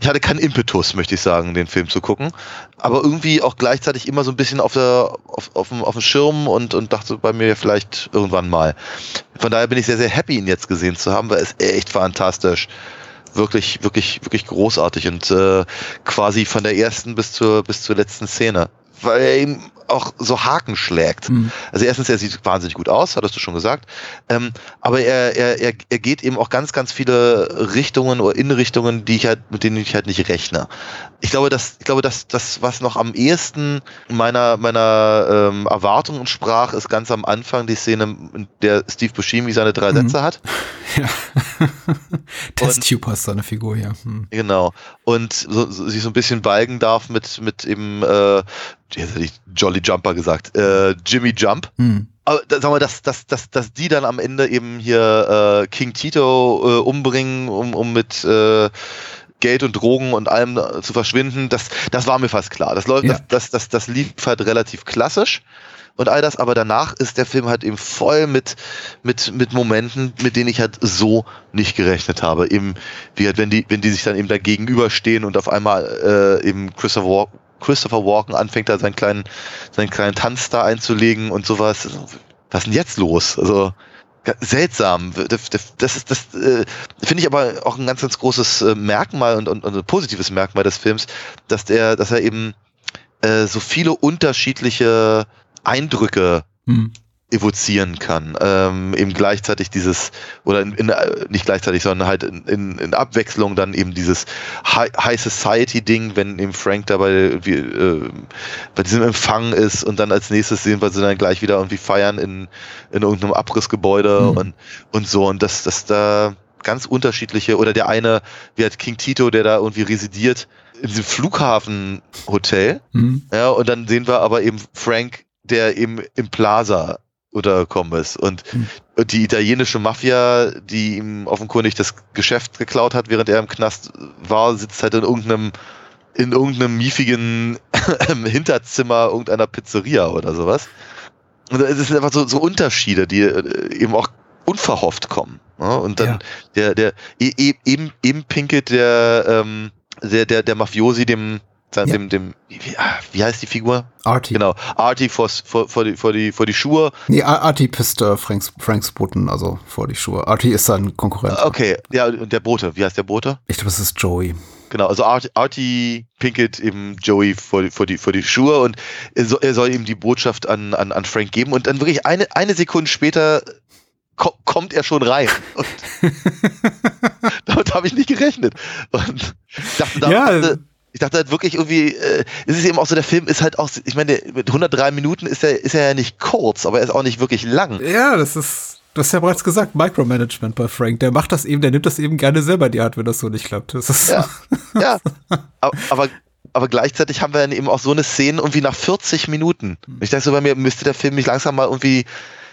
ich hatte keinen Impetus, möchte ich sagen, den Film zu gucken. Aber irgendwie auch gleichzeitig immer so ein bisschen auf der, auf, auf, dem, auf dem Schirm und, und dachte bei mir vielleicht irgendwann mal. Von daher bin ich sehr, sehr happy, ihn jetzt gesehen zu haben, weil er ist echt fantastisch. Wirklich, wirklich, wirklich großartig und äh, quasi von der ersten bis zur, bis zur letzten Szene. Weil eben auch so Haken schlägt. Also erstens, er sieht wahnsinnig gut aus, hattest du schon gesagt. Ähm, aber er, er, er, er geht eben auch ganz, ganz viele Richtungen oder Innenrichtungen, die ich halt, mit denen ich halt nicht rechne. Ich glaube, dass, ich glaube, dass das, was noch am ehesten meiner, meiner ähm, Erwartungen sprach, ist ganz am Anfang die Szene, in der Steve Buscemi seine drei Sätze hat. Ja. Test-Tube hast seine Figur hier. Hm. Genau. Und so, so, sich so ein bisschen balgen darf mit, mit eben, äh, jetzt hätte ich Jolly Jumper gesagt, äh, Jimmy Jump. Hm. Aber sagen wir, dass, dass, dass, dass die dann am Ende eben hier äh, King Tito äh, umbringen, um, um mit äh, Geld und Drogen und allem äh, zu verschwinden, das, das war mir fast klar. Das, läuft, Ja. das, das, das, das lief halt relativ klassisch und all das, aber danach ist der Film halt eben voll mit, mit, mit Momenten, mit denen ich halt so nicht gerechnet habe. Eben, wie halt, wenn die, wenn die sich dann eben da gegenüberstehen und auf einmal äh, eben Christopher Walken, Christopher Walken anfängt da seinen kleinen, seinen kleinen Tanz da einzulegen und sowas. Was ist denn jetzt los? Also, seltsam. Das, das, das das äh, finde ich aber auch ein ganz, ganz großes äh, Merkmal und, und, und ein positives Merkmal des Films, dass der, dass er eben äh, so viele unterschiedliche Eindrücke Hm. Evozieren kann. Ähm, eben gleichzeitig dieses, oder in, in, äh, nicht gleichzeitig, sondern halt in, in, in Abwechslung dann eben dieses High, High Society-Ding, wenn eben Frank dabei wie, äh, bei diesem Empfang ist und dann als nächstes sehen wir sie dann gleich wieder irgendwie feiern in, in irgendeinem Abrissgebäude Mhm. und, und so. Und dass, dass da ganz unterschiedliche, oder der eine, wie hat King Tito, der da irgendwie residiert, in diesem Flughafenhotel, Hm. ja, und dann sehen wir aber eben Frank, der eben im Plaza untergekommen ist. Und, Hm. und die italienische Mafia, die ihm offenkundig das Geschäft geklaut hat, während er im Knast war, sitzt halt in irgendeinem in irgendeinem miefigen Hinterzimmer irgendeiner Pizzeria oder sowas. Und es sind einfach so, so Unterschiede, die äh, eben auch unverhofft kommen. Ne? Und dann der, der, e- e- eben, eben pinkelt der, ähm, der, der, der Mafiosi dem, Ja. dem, dem, wie, wie heißt die Figur? Artie. Genau, Artie vor, vor, vor, die, vor, die, vor die Schuhe. Nee, Ar- Artie pisst äh, Franks, Franks Boten, also vor die Schuhe. Artie ist sein Konkurrent. Okay, ja, und der Bote, wie heißt der Bote? Ich glaube, das ist Joey. Genau, also Artie, Artie pinkelt eben Joey vor, die- vor, die, vor die Schuhe und er soll, er soll ihm die Botschaft an, an, an Frank geben und dann wirklich eine, eine Sekunde später ko kommt er schon rein. Und damit habe ich nicht gerechnet. Und dachte, da, Ja. dachte, ich dachte halt wirklich irgendwie, äh, es ist eben auch so, der Film ist halt auch, ich meine, mit 103 Minuten ist er, ist er ja nicht kurz, aber er ist auch nicht wirklich lang. Ja, das ist, du hast ja bereits gesagt, Micromanagement bei Frank. Der macht das eben, der nimmt das eben gerne selber in die Hand, wenn das so nicht klappt. Ja, ja. Aber, aber, aber gleichzeitig haben wir dann eben auch so eine Szene irgendwie nach 40 Minuten. Ich dachte so bei mir, müsste der Film nicht langsam mal irgendwie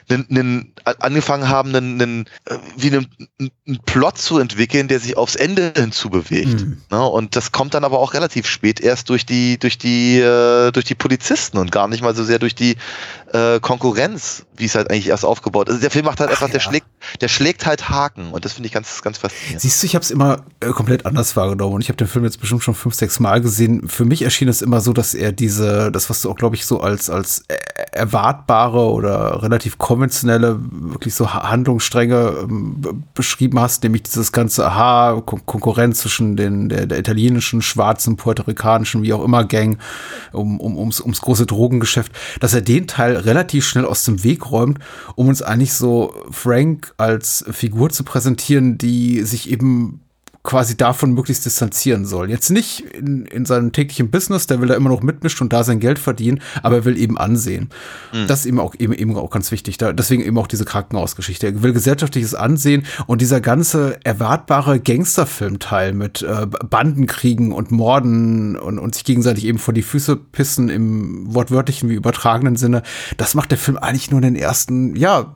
einen, einen, angefangen haben, einen, einen, äh, wie einen, einen Plot zu entwickeln, der sich aufs Ende hinzu bewegt. Mhm. Ne? Und das kommt dann aber auch relativ spät erst durch die, durch die, äh, durch die Polizisten und gar nicht mal so sehr durch die äh, Konkurrenz, wie es halt eigentlich erst aufgebaut ist. Also der Film macht halt Ach einfach, der ja. schlägt, der schlägt halt Haken und das finde ich ganz, ganz faszinierend. Siehst du, ich habe es immer äh, komplett anders wahrgenommen und ich habe den Film jetzt bestimmt schon fünf, sechs Mal gesehen. Für mich erschien es immer so, dass er diese, das was du auch, glaube ich, so als als äh, erwartbare oder relativ konventionelle, wirklich so Ha- Handlungsstränge ähm, beschrieben hast, nämlich dieses ganze Aha, Kon Konkurrenz zwischen den der, der italienischen, schwarzen, puerto-ricanischen, wie auch immer Gang um, um ums, ums große Drogengeschäft, dass er den Teil relativ schnell aus dem Weg räumt, um uns eigentlich so Frank als Figur zu präsentieren, die sich eben quasi davon möglichst distanzieren soll. Jetzt nicht in, in seinem täglichen Business, der will da immer noch mitmischen und da sein Geld verdienen, aber er will eben ansehen. Mhm. Das ist eben auch, eben, eben auch ganz wichtig. Da, deswegen eben auch diese Krankenhausgeschichte. Er will gesellschaftliches Ansehen und dieser ganze erwartbare Gangsterfilmteil mit äh, Bandenkriegen und Morden und, und sich gegenseitig eben vor die Füße pissen im wortwörtlichen wie übertragenen Sinne, das macht der Film eigentlich nur in den ersten, ja,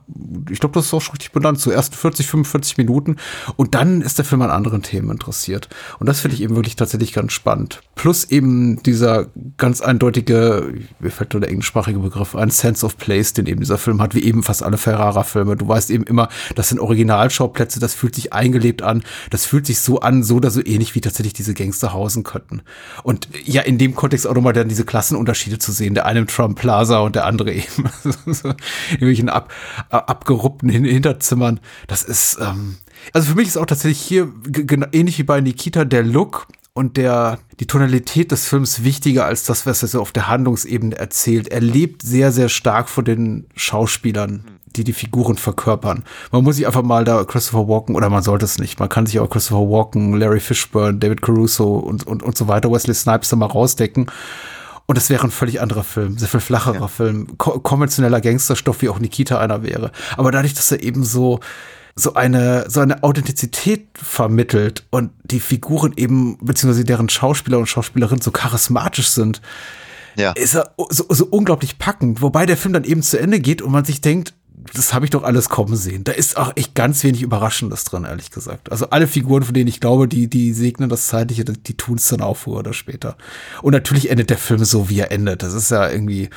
ich glaube, das ist auch richtig benannt, so ersten 40, 45 Minuten und dann ist der Film an anderen Themen interessiert. Und das finde ich eben wirklich tatsächlich ganz spannend. Plus eben dieser ganz eindeutige, mir fällt nur der englischsprachige Begriff ein, Sense of Place, den eben dieser Film hat, wie eben fast alle Ferrara-Filme. Du weißt eben immer, das sind Originalschauplätze, das fühlt sich eingelebt an, das fühlt sich so an, so oder so ähnlich wie tatsächlich diese Gangster hausen könnten. Und ja, in dem Kontext auch nochmal dann diese Klassenunterschiede zu sehen, der eine im Trump Plaza und der andere eben so, in irgendwelchen ab, abgeruppten Hinterzimmern. Das ist, ähm, also für mich ist auch tatsächlich hier ähnlich wie bei Nikita der Look und der, die Tonalität des Films wichtiger als das, was er so auf der Handlungsebene erzählt. Er lebt sehr, sehr stark von den Schauspielern, die die Figuren verkörpern. Man muss sich einfach mal da Christopher Walken, oder man sollte es nicht, man kann sich auch Christopher Walken, Larry Fishburne, David Caruso und, und, und so weiter, Wesley Snipes da mal rausdecken. Und es wäre ein völlig anderer Film, sehr viel flacherer ja. Film, ko konventioneller Gangsterstoff, wie auch Nikita einer wäre. Aber dadurch, dass er eben so, so eine, so eine Authentizität vermittelt und die Figuren eben, beziehungsweise deren Schauspieler und Schauspielerinnen so charismatisch sind, ja. ist er so, so unglaublich packend. Wobei der Film dann eben zu Ende geht und man sich denkt, das habe ich doch alles kommen sehen. Da ist auch echt ganz wenig Überraschendes drin, ehrlich gesagt. Also alle Figuren, von denen ich glaube, die, die segnen das Zeitliche, die tun es dann auch früher oder später. Und natürlich endet der Film so, wie er endet. Das ist ja irgendwie,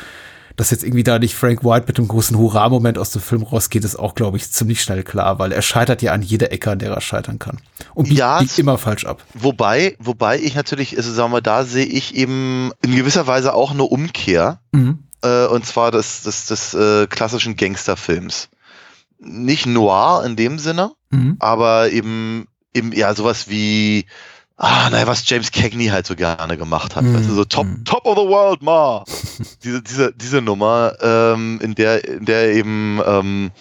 dass jetzt irgendwie da nicht Frank White mit dem großen Hurra-Moment aus dem Film rausgeht, ist auch, glaube ich, ziemlich schnell klar, weil er scheitert ja an jeder Ecke, an der er scheitern kann. Und biegt, ja, biegt immer falsch ab. Wobei, wobei ich natürlich, also sagen wir, da sehe ich eben in gewisser Weise auch eine Umkehr. Mhm. Äh, und zwar des, des, des äh, klassischen Gangsterfilms. Nicht noir in dem Sinne, mhm. aber eben, eben, ja, sowas wie ah, naja, was James Cagney halt so gerne gemacht hat. Weißt du, so Top, mm. Top of the World, Ma. diese, diese, diese Nummer, ähm, in der, in der eben, ähm,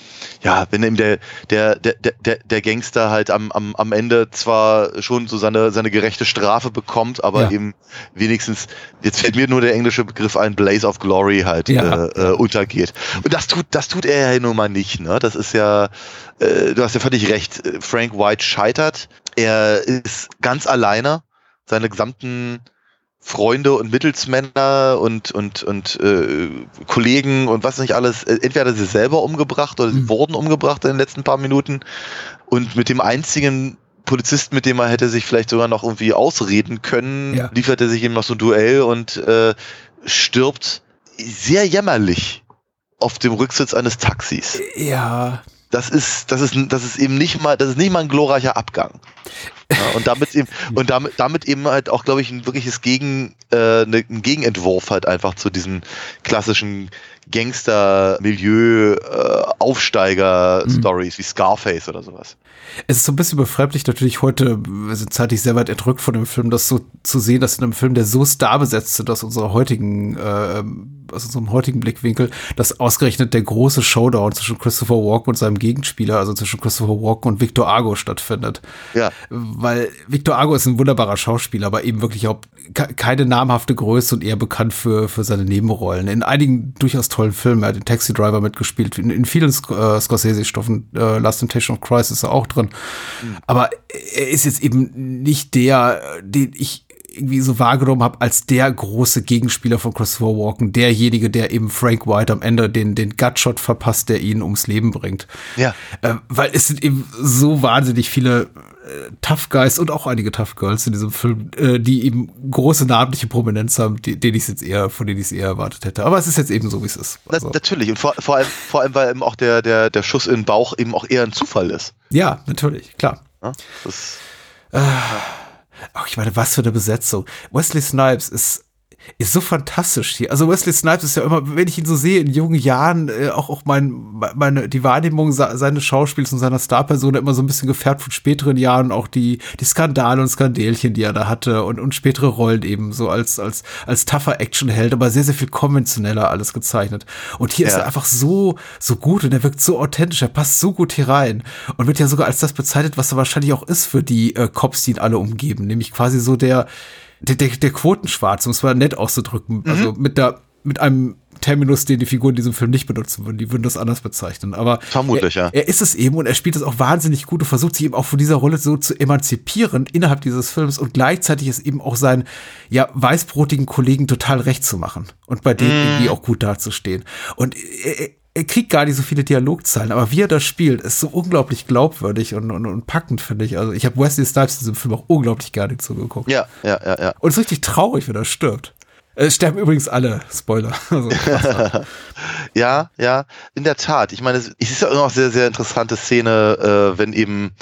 ja, wenn eben der, der, der, der, der Gangster halt am, am, am Ende zwar schon so seine, seine gerechte Strafe bekommt, aber ja. eben wenigstens, jetzt fällt mir nur der englische Begriff ein, Blaze of Glory halt ja. äh, äh, untergeht. Und das tut, das tut er ja nun mal nicht, ne? Das ist ja, äh, du hast ja völlig recht, Frank White scheitert er ist ganz alleine. Seine gesamten Freunde und Mittelsmänner und, und, und äh, Kollegen und was nicht alles, äh, entweder sie selber umgebracht oder sie mhm. wurden umgebracht in den letzten paar Minuten. Und mit dem einzigen Polizisten, mit dem er hätte sich vielleicht sogar noch irgendwie ausreden können, ja. liefert er sich eben noch so ein Duell und äh, stirbt sehr jämmerlich auf dem Rücksitz eines Taxis. Ja, das ist, das ist, das ist eben nicht mal, das ist nicht mal ein glorreicher Abgang. Ja, und damit eben, und damit, damit eben halt auch, glaube ich, ein wirkliches Gegen, äh, ne, ein Gegenentwurf halt einfach zu diesen klassischen Gangster-Milieu, äh, mhm. wie Scarface oder sowas. Es ist so ein bisschen befremdlich natürlich heute, wir sind zeitlich sehr weit entrückt von dem Film, das so zu sehen, dass in einem Film, der so star besetzt ist aus unserer heutigen, äh, aus unserem heutigen Blickwinkel, dass ausgerechnet der große Showdown zwischen Christopher Walken und seinem Gegenspieler, also zwischen Christopher Walken und Victor Argo stattfindet. Ja. Weil Victor Argo ist ein wunderbarer Schauspieler, aber eben wirklich auch keine namhafte Größe und eher bekannt für, für seine Nebenrollen. In einigen durchaus tollen Filmen, er hat den Taxi Driver mitgespielt, in, in vielen äh, Scorsese-Stoffen, äh, Last Temptation of Christ ist er auch drin. Mhm. Aber er ist jetzt eben nicht der, den ich irgendwie so wahrgenommen habe als der große Gegenspieler von Christopher Walken, derjenige, der eben Frank White am Ende den, den Gutshot verpasst, der ihn ums Leben bringt. Ja. Äh, weil es sind eben so wahnsinnig viele äh, Tough Guys und auch einige Tough Girls in diesem Film, äh, die eben große namentliche Prominenz haben, die, denen ich jetzt eher, von denen ich es eher erwartet hätte. Aber es ist jetzt eben so, wie es ist. Also. Na, natürlich. Und vor, vor, allem, vor allem, weil eben auch der, der, der Schuss in den Bauch eben auch eher ein Zufall ist. Ja, natürlich, klar. Ja, das, äh, Ach, ich meine, was für eine Besetzung. Wesley Snipes ist ist so fantastisch hier. Also Wesley Snipes ist ja immer, wenn ich ihn so sehe in jungen Jahren, äh, auch, auch mein, meine, die Wahrnehmung seines Schauspiels und seiner Starperson immer so ein bisschen gefärbt von späteren Jahren, auch die, die Skandale und Skandälchen, die er da hatte und, und spätere Rollen eben so als, als, als tougher Actionheld, aber sehr, sehr viel konventioneller alles gezeichnet. Und hier ja. ist er einfach so, so gut und er wirkt so authentisch, er passt so gut hier rein und wird ja sogar als das bezeichnet, was er wahrscheinlich auch ist für die äh, Cops, die ihn alle umgeben, nämlich quasi so der, der, der, der Quotenschwarz, um es mal nett auszudrücken, mhm. also mit der, mit einem Terminus, den die Figuren in diesem Film nicht benutzen würden. Die würden das anders bezeichnen. Aber Vermutlich, er, ja. er ist es eben und er spielt es auch wahnsinnig gut und versucht sich eben auch von dieser Rolle so zu emanzipieren innerhalb dieses Films und gleichzeitig ist eben auch seinen ja weißbrotigen Kollegen total recht zu machen und bei denen mm. irgendwie auch gut dazustehen. Und er, er kriegt gar nicht so viele Dialogzeilen, aber wie er das spielt, ist so unglaublich glaubwürdig und, und, und packend, finde ich. Also ich habe Wesley Snipes in diesem Film auch unglaublich gerne zugeguckt. Ja, ja, ja, ja. Und es ist richtig traurig, wenn er stirbt. Es sterben übrigens alle, Spoiler. Also, ja, ja, in der Tat. Ich meine, es ist ja immer noch sehr, sehr interessante Szene, äh, wenn eben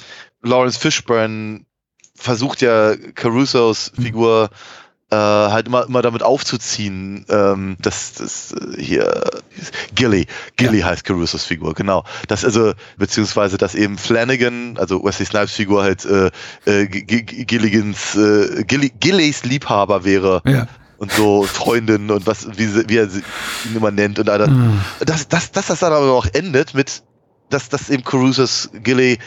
Lawrence Fishburne versucht ja Carusos Figur mhm äh, halt immer, immer damit aufzuziehen, ähm, dass das äh, hier Gilly, Gilly ja. heißt Carusos Figur, genau. Das also, beziehungsweise dass eben Flanagan, also Wesley Snipes Figur halt äh, äh, Gilligans, äh, Gilly, Gillys Liebhaber wäre. Ja und so Freundin und was, wie, sie, wie er sie ihn immer nennt und dann, mhm. dass, dass, dass das dann aber auch endet mit, dass, dass eben Carusos Gilly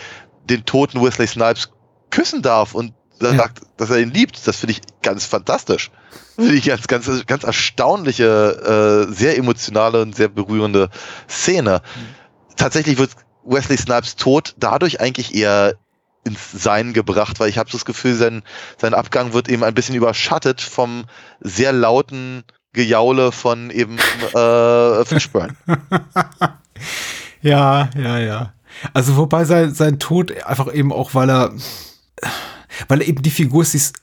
den toten Wesley Snipes küssen darf und ja. sagt, dass er ihn liebt. Das finde ich ganz fantastisch. Finde ich ganz, ganz, ganz erstaunliche, äh, sehr emotionale und sehr berührende Szene. Mhm. Tatsächlich wird Wesley Snipes Tod dadurch eigentlich eher ins Sein gebracht, weil ich habe so das Gefühl, sein, sein Abgang wird eben ein bisschen überschattet vom sehr lauten Gejaule von eben äh, Fishburne. ja, ja, ja. Also wobei sein, sein Tod einfach eben auch, weil er weil eben die Figur ist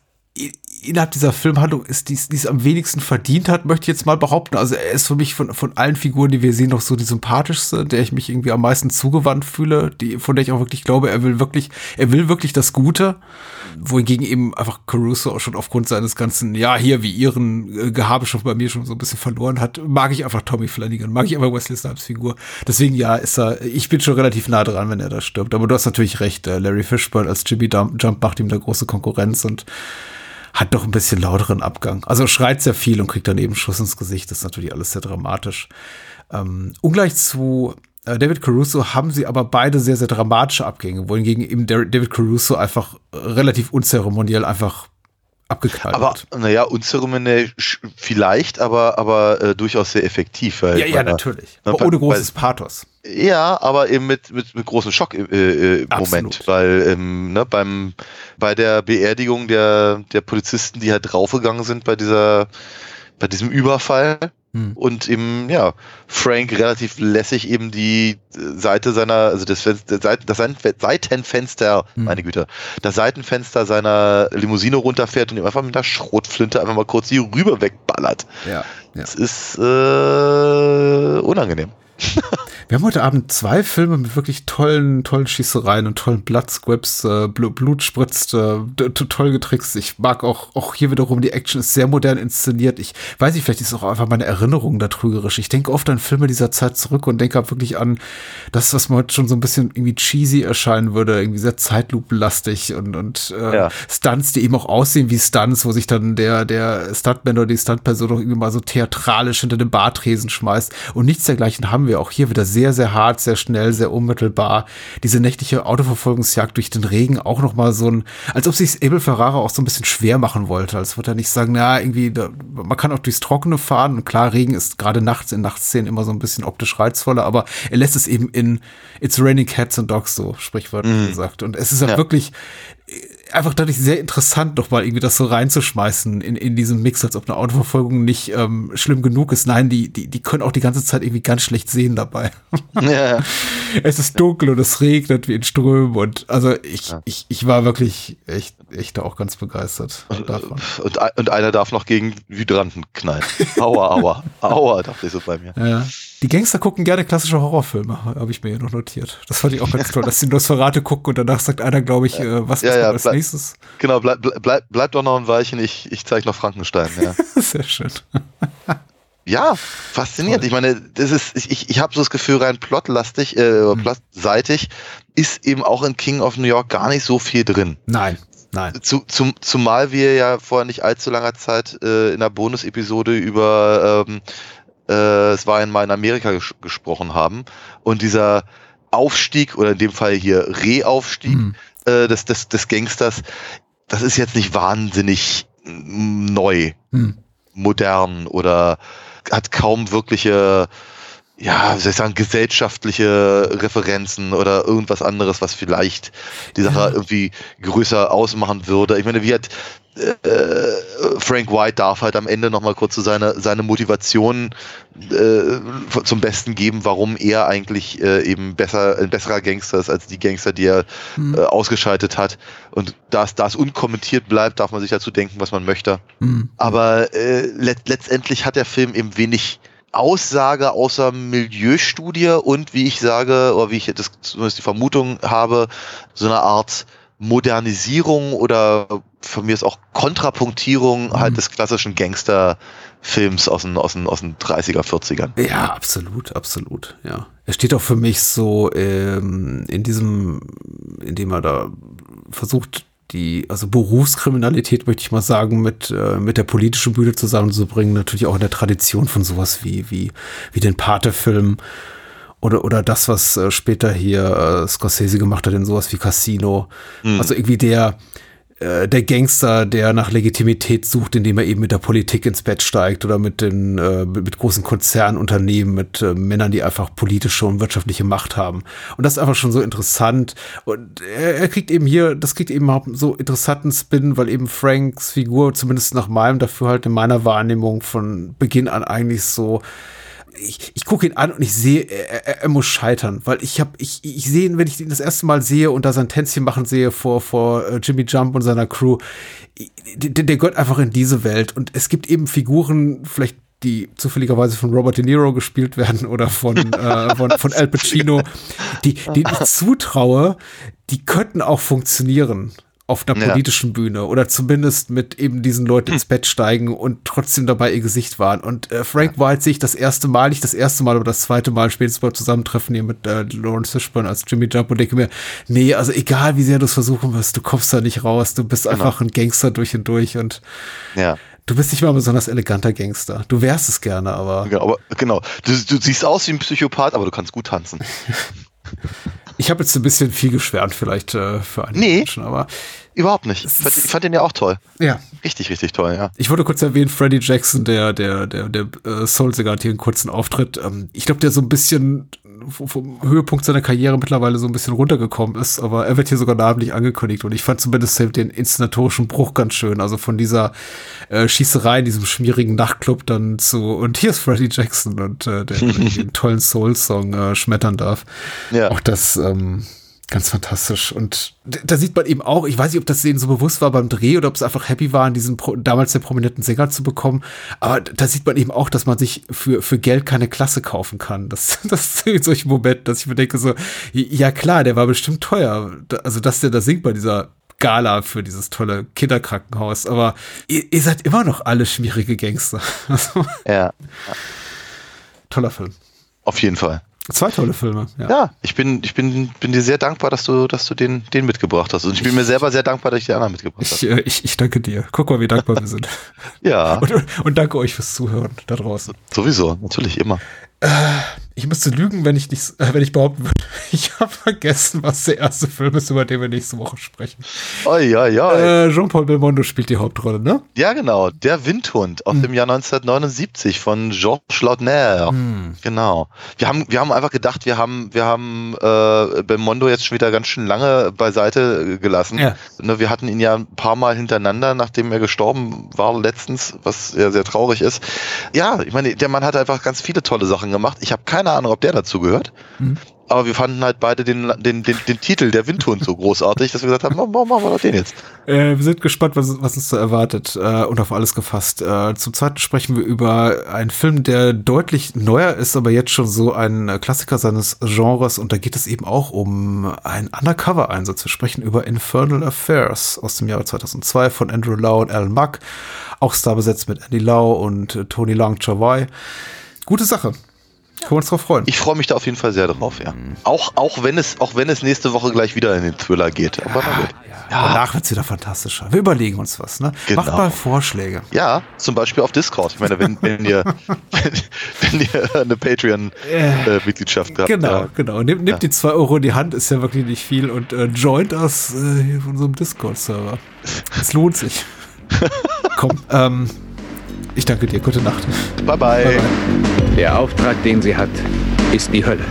innerhalb dieser Filmhandlung ist, die es am wenigsten verdient hat, möchte ich jetzt mal behaupten. Also er ist für mich von, von allen Figuren, die wir sehen, noch so die sympathischste, der ich mich irgendwie am meisten zugewandt fühle, die, von der ich auch wirklich glaube, er will wirklich, er will wirklich das Gute. Wohingegen eben einfach Caruso auch schon aufgrund seines ganzen, ja, hier wie ihren äh, Gehabe schon bei mir schon so ein bisschen verloren hat, mag ich einfach Tommy Flanagan, mag ich einfach Wesley Snipes Figur. Deswegen ja, ist er, ich bin schon relativ nah dran, wenn er da stirbt. Aber du hast natürlich recht, äh, Larry Fishburne als Jimmy Jump macht ihm da große Konkurrenz und hat doch ein bisschen lauteren Abgang. Also schreit sehr viel und kriegt dann eben Schuss ins Gesicht. Das ist natürlich alles sehr dramatisch. Ähm, ungleich zu äh, David Caruso haben sie aber beide sehr, sehr dramatische Abgänge, wohingegen eben David Caruso einfach relativ unzeremoniell einfach abgeknallt aber, naja, unzeremoniell vielleicht, aber, aber äh, durchaus sehr effektiv. Ja, ja, natürlich. Ne, aber ohne großes weil, Pathos. Ja, aber eben mit, mit, mit großem Schock im äh, äh, Moment, weil ähm, ne, beim, bei der Beerdigung der, der Polizisten, die halt draufgegangen sind bei dieser, bei diesem Überfall, hm. und eben, ja, Frank relativ lässig eben die Seite seiner, also das, das Seitenfenster, hm. meine Güte, das Seitenfenster seiner Limousine runterfährt und ihm einfach mit der Schrotflinte einfach mal kurz die Rübe wegballert. Ja. ja. Das ist äh, unangenehm. Wir haben heute Abend zwei Filme mit wirklich tollen, tollen Schießereien und tollen Bloodscripts, äh, Blut spritzt, äh, toll getrickst. Ich mag auch, auch hier wiederum, die Action ist sehr modern inszeniert. Ich weiß nicht, vielleicht ist auch einfach meine Erinnerung da trügerisch. Ich denke oft an Filme dieser Zeit zurück und denke wirklich an das, was mir heute schon so ein bisschen irgendwie cheesy erscheinen würde, irgendwie sehr zeitlupenlastig und, und äh, ja. Stunts, die eben auch aussehen wie Stunts, wo sich dann der, der Stuntman oder die Stuntperson doch irgendwie mal so theatralisch hinter den Bartresen schmeißt. Und nichts dergleichen haben wir auch hier wieder sehr, sehr hart, sehr schnell, sehr unmittelbar. Diese nächtliche Autoverfolgungsjagd durch den Regen auch noch mal so ein, als ob sich Abel Ferrara auch so ein bisschen schwer machen wollte. Als würde er nicht sagen, na, irgendwie, da, man kann auch durchs Trockene fahren. Und klar, Regen ist gerade nachts in Nachtszenen immer so ein bisschen optisch reizvoller, aber er lässt es eben in It's Raining Cats and Dogs so sprichwörtlich mm. gesagt. Und es ist auch ja. wirklich, einfach dadurch sehr interessant, doch mal irgendwie das so reinzuschmeißen in, in diesem Mix, als ob eine Autoverfolgung nicht ähm, schlimm genug ist. Nein, die, die, die können auch die ganze Zeit irgendwie ganz schlecht sehen dabei. Ja. es ist dunkel und es regnet wie in Strömen und also ich, ja. ich, ich war wirklich echt, echt auch ganz begeistert davon. Und, und einer darf noch gegen Hydranten knallen. Aua, aua, aua, dachte ich so bei mir. Ja. Die Gangster gucken gerne klassische Horrorfilme, habe ich mir hier noch notiert. Das fand ich auch ganz toll, dass die Nosferatu gucken und danach sagt einer, glaube ich, äh, was Ja, ist ja, als bleib- nächstes? Genau, bleib, bleib, bleib doch noch ein Weilchen, ich, ich zeige noch Frankenstein. Ja. Sehr schön. Ja, faszinierend. Ich meine, das ist, ich, ich, ich habe so das Gefühl, rein plotlastig, äh, plotseitig ist eben auch in King of New York gar nicht so viel drin. Nein, nein. Zu, zum, zumal wir ja vor nicht allzu langer Zeit äh, in der Bonus-Episode über ähm, äh, es war einmal in Amerika ges gesprochen haben und dieser Aufstieg oder in dem Fall hier Reaufstieg Hm. äh, des, des, des Gangsters, das ist jetzt nicht wahnsinnig mm, neu Hm. modern oder hat kaum wirkliche, ja, wie soll ich sagen, gesellschaftliche Referenzen oder irgendwas anderes, was vielleicht die Sache irgendwie größer ausmachen würde. Ich meine, wie hat Frank White darf halt am Ende nochmal kurz so seine, seine Motivation äh, zum Besten geben, warum er eigentlich äh, eben besser, ein besserer Gangster ist als die Gangster, die er Hm. äh, ausgeschaltet hat. Und da es, unkommentiert bleibt, darf man sich dazu denken, was man möchte. Hm. Aber äh, let letztendlich hat der Film eben wenig Aussage außer Milieustudie und wie ich sage, oder wie ich das zumindest die Vermutung habe, so eine Art Modernisierung oder von mir ist auch Kontrapunktierung halt des klassischen Gangsterfilms aus den, aus den, aus den 30er, 40ern. Ja, absolut, absolut, ja. Er steht auch für mich so ähm, in diesem, indem er da versucht, die, also Berufskriminalität, möchte ich mal sagen, mit, äh, mit der politischen Bühne zusammenzubringen, natürlich auch in der Tradition von sowas wie, wie, wie den Pate-Film oder, oder das, was äh, später hier äh, Scorsese gemacht hat in sowas wie Casino. Hm. Also irgendwie der, äh, der Gangster, der nach Legitimität sucht, indem er eben mit der Politik ins Bett steigt oder mit den äh, mit, großen Konzernunternehmen, mit äh, Männern, die einfach politische und wirtschaftliche Macht haben. Und das ist einfach schon so interessant. Und er, er kriegt eben hier, das kriegt eben auch so interessanten Spin, weil eben Franks Figur, zumindest nach meinem Dafürhalten in meiner Wahrnehmung von Beginn an eigentlich so ich, ich gucke ihn an und ich sehe, er, er, er muss scheitern, weil ich habe, ich, ich sehe ihn, wenn ich ihn das erste Mal sehe und da sein Tänzchen machen sehe vor, vor äh, Jimmy Jump und seiner Crew, der, der gehört einfach in diese Welt und es gibt eben Figuren, vielleicht die zufälligerweise von Robert De Niro gespielt werden oder von, äh, von, von Al Pacino, die, denen ich zutraue, die könnten auch funktionieren auf einer Ja. politischen Bühne oder zumindest mit eben diesen Leuten ins Bett steigen und trotzdem dabei ihr Gesicht wahren. Und äh, Frank White sehe ich das erste Mal, nicht das erste Mal, aber das zweite Mal spätestens beim Zusammentreffen hier mit äh, Lawrence Fishburne als Jimmy Jump und denke mir, nee, also egal wie sehr du es versuchen wirst, du kommst da nicht raus, du bist einfach ein Gangster durch und durch und Ja. du bist nicht mal ein besonders eleganter Gangster. Du wärst es gerne, aber Genau, aber, genau. Du, du siehst aus wie ein Psychopath, aber du kannst gut tanzen. ich habe jetzt ein bisschen viel geschwärmt vielleicht äh, für einige Nee. Menschen, aber Überhaupt nicht. Ich fand, ich fand den ja auch toll. ja, Richtig, richtig toll, ja. Ich wollte kurz erwähnen, Freddie Jackson, der, der, der, der äh, Soul-Sänger hat hier einen kurzen Auftritt. Ähm, ich glaube, der so ein bisschen vom Höhepunkt seiner Karriere mittlerweile so ein bisschen runtergekommen ist, aber er wird hier sogar namentlich angekündigt und ich fand zumindest den inszenatorischen Bruch ganz schön. Also von dieser äh, Schießerei in diesem schmierigen Nachtclub dann zu und hier ist Freddie Jackson und äh, der, den tollen Soul-Song äh, schmettern darf. Ja. Auch das ähm, ganz fantastisch. Und da sieht man eben auch, ich weiß nicht, ob das denen so bewusst war beim Dreh oder ob es einfach happy waren, diesen Pro damals sehr prominenten Sänger zu bekommen. Aber da sieht man eben auch, dass man sich für, für Geld keine Klasse kaufen kann. Das, das ist in solchen Momenten, dass ich mir denke so, ja klar, der war bestimmt teuer. Also, dass der da singt bei dieser Gala für dieses tolle Kinderkrankenhaus. Aber ihr, ihr seid immer noch alle schmierige Gangster. Also, Ja, toller Film. auf jeden Fall. Zwei tolle Filme. Ja. Ja, ich bin, ich bin, bin dir sehr dankbar, dass du, dass du den, den mitgebracht hast. Und ich bin mir selber sehr dankbar, dass ich die anderen mitgebracht Ich, habe. äh, ich, ich danke dir. Guck mal, wie dankbar wir sind. Ja, Und, und danke euch fürs Zuhören da draußen. sowieso, natürlich immer. Ich müsste lügen, wenn ich nicht, äh, wenn ich behaupten würde, ich habe vergessen, was der erste Film ist, über den wir nächste Woche sprechen. Oi, oi, oi. Äh, Jean-Paul Belmondo spielt die Hauptrolle, ne? Ja, genau. Der Windhund aus dem Jahr 1979 von Georges Lautner. Genau. Wir haben, wir haben einfach gedacht, wir haben, wir haben äh, Belmondo jetzt schon wieder ganz schön lange beiseite gelassen. Ja. Ne, wir hatten ihn ja ein paar Mal hintereinander, nachdem er gestorben war letztens, was ja sehr traurig ist. Ja, ich meine, der Mann hat einfach ganz viele tolle Sachen gemacht. Ich habe keine Ahnung, ob der dazu gehört. Mhm. Aber wir fanden halt beide den, den, den, den Titel, der Windhund, so großartig, dass wir gesagt haben, warum machen wir doch den jetzt? Äh, wir sind gespannt, was, was uns da erwartet äh, und auf alles gefasst. Äh, zum Zweiten sprechen wir über einen Film, der deutlich neuer ist, aber jetzt schon so ein Klassiker seines Genres. Und da geht es eben auch um einen Undercover-Einsatz. Wir sprechen über Infernal Affairs aus dem Jahre 2002 von Andrew Lau und Alan Muck. Auch starbesetzt mit Andy Lau und Tony Long Chawai. Gute Sache. Können wir uns drauf freuen. Ich freue mich da auf jeden Fall sehr drauf, ja. Auch, auch, wenn es, auch wenn es nächste Woche gleich wieder in den Thriller geht. Gut. Ja, danach wird's wieder fantastischer. Wir überlegen uns was, ne? Genau. Macht mal Vorschläge. Ja, zum Beispiel auf Discord. Ich meine, wenn, wenn ihr, wenn, wenn ihr eine Patreon-Mitgliedschaft habt. Genau, ja. genau. Nehmt, nehmt die 2 Euro in die Hand, ist ja wirklich nicht viel und äh, joint das äh, so einem Discord-Server. Es lohnt sich. Komm, ähm, ich danke dir. Gute Nacht. Bye, bye. Bye, bye. Der Auftrag, den sie hat, ist die Hölle.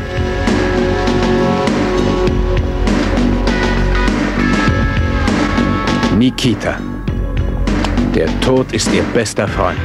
Nikita. Der Tod ist ihr bester Freund.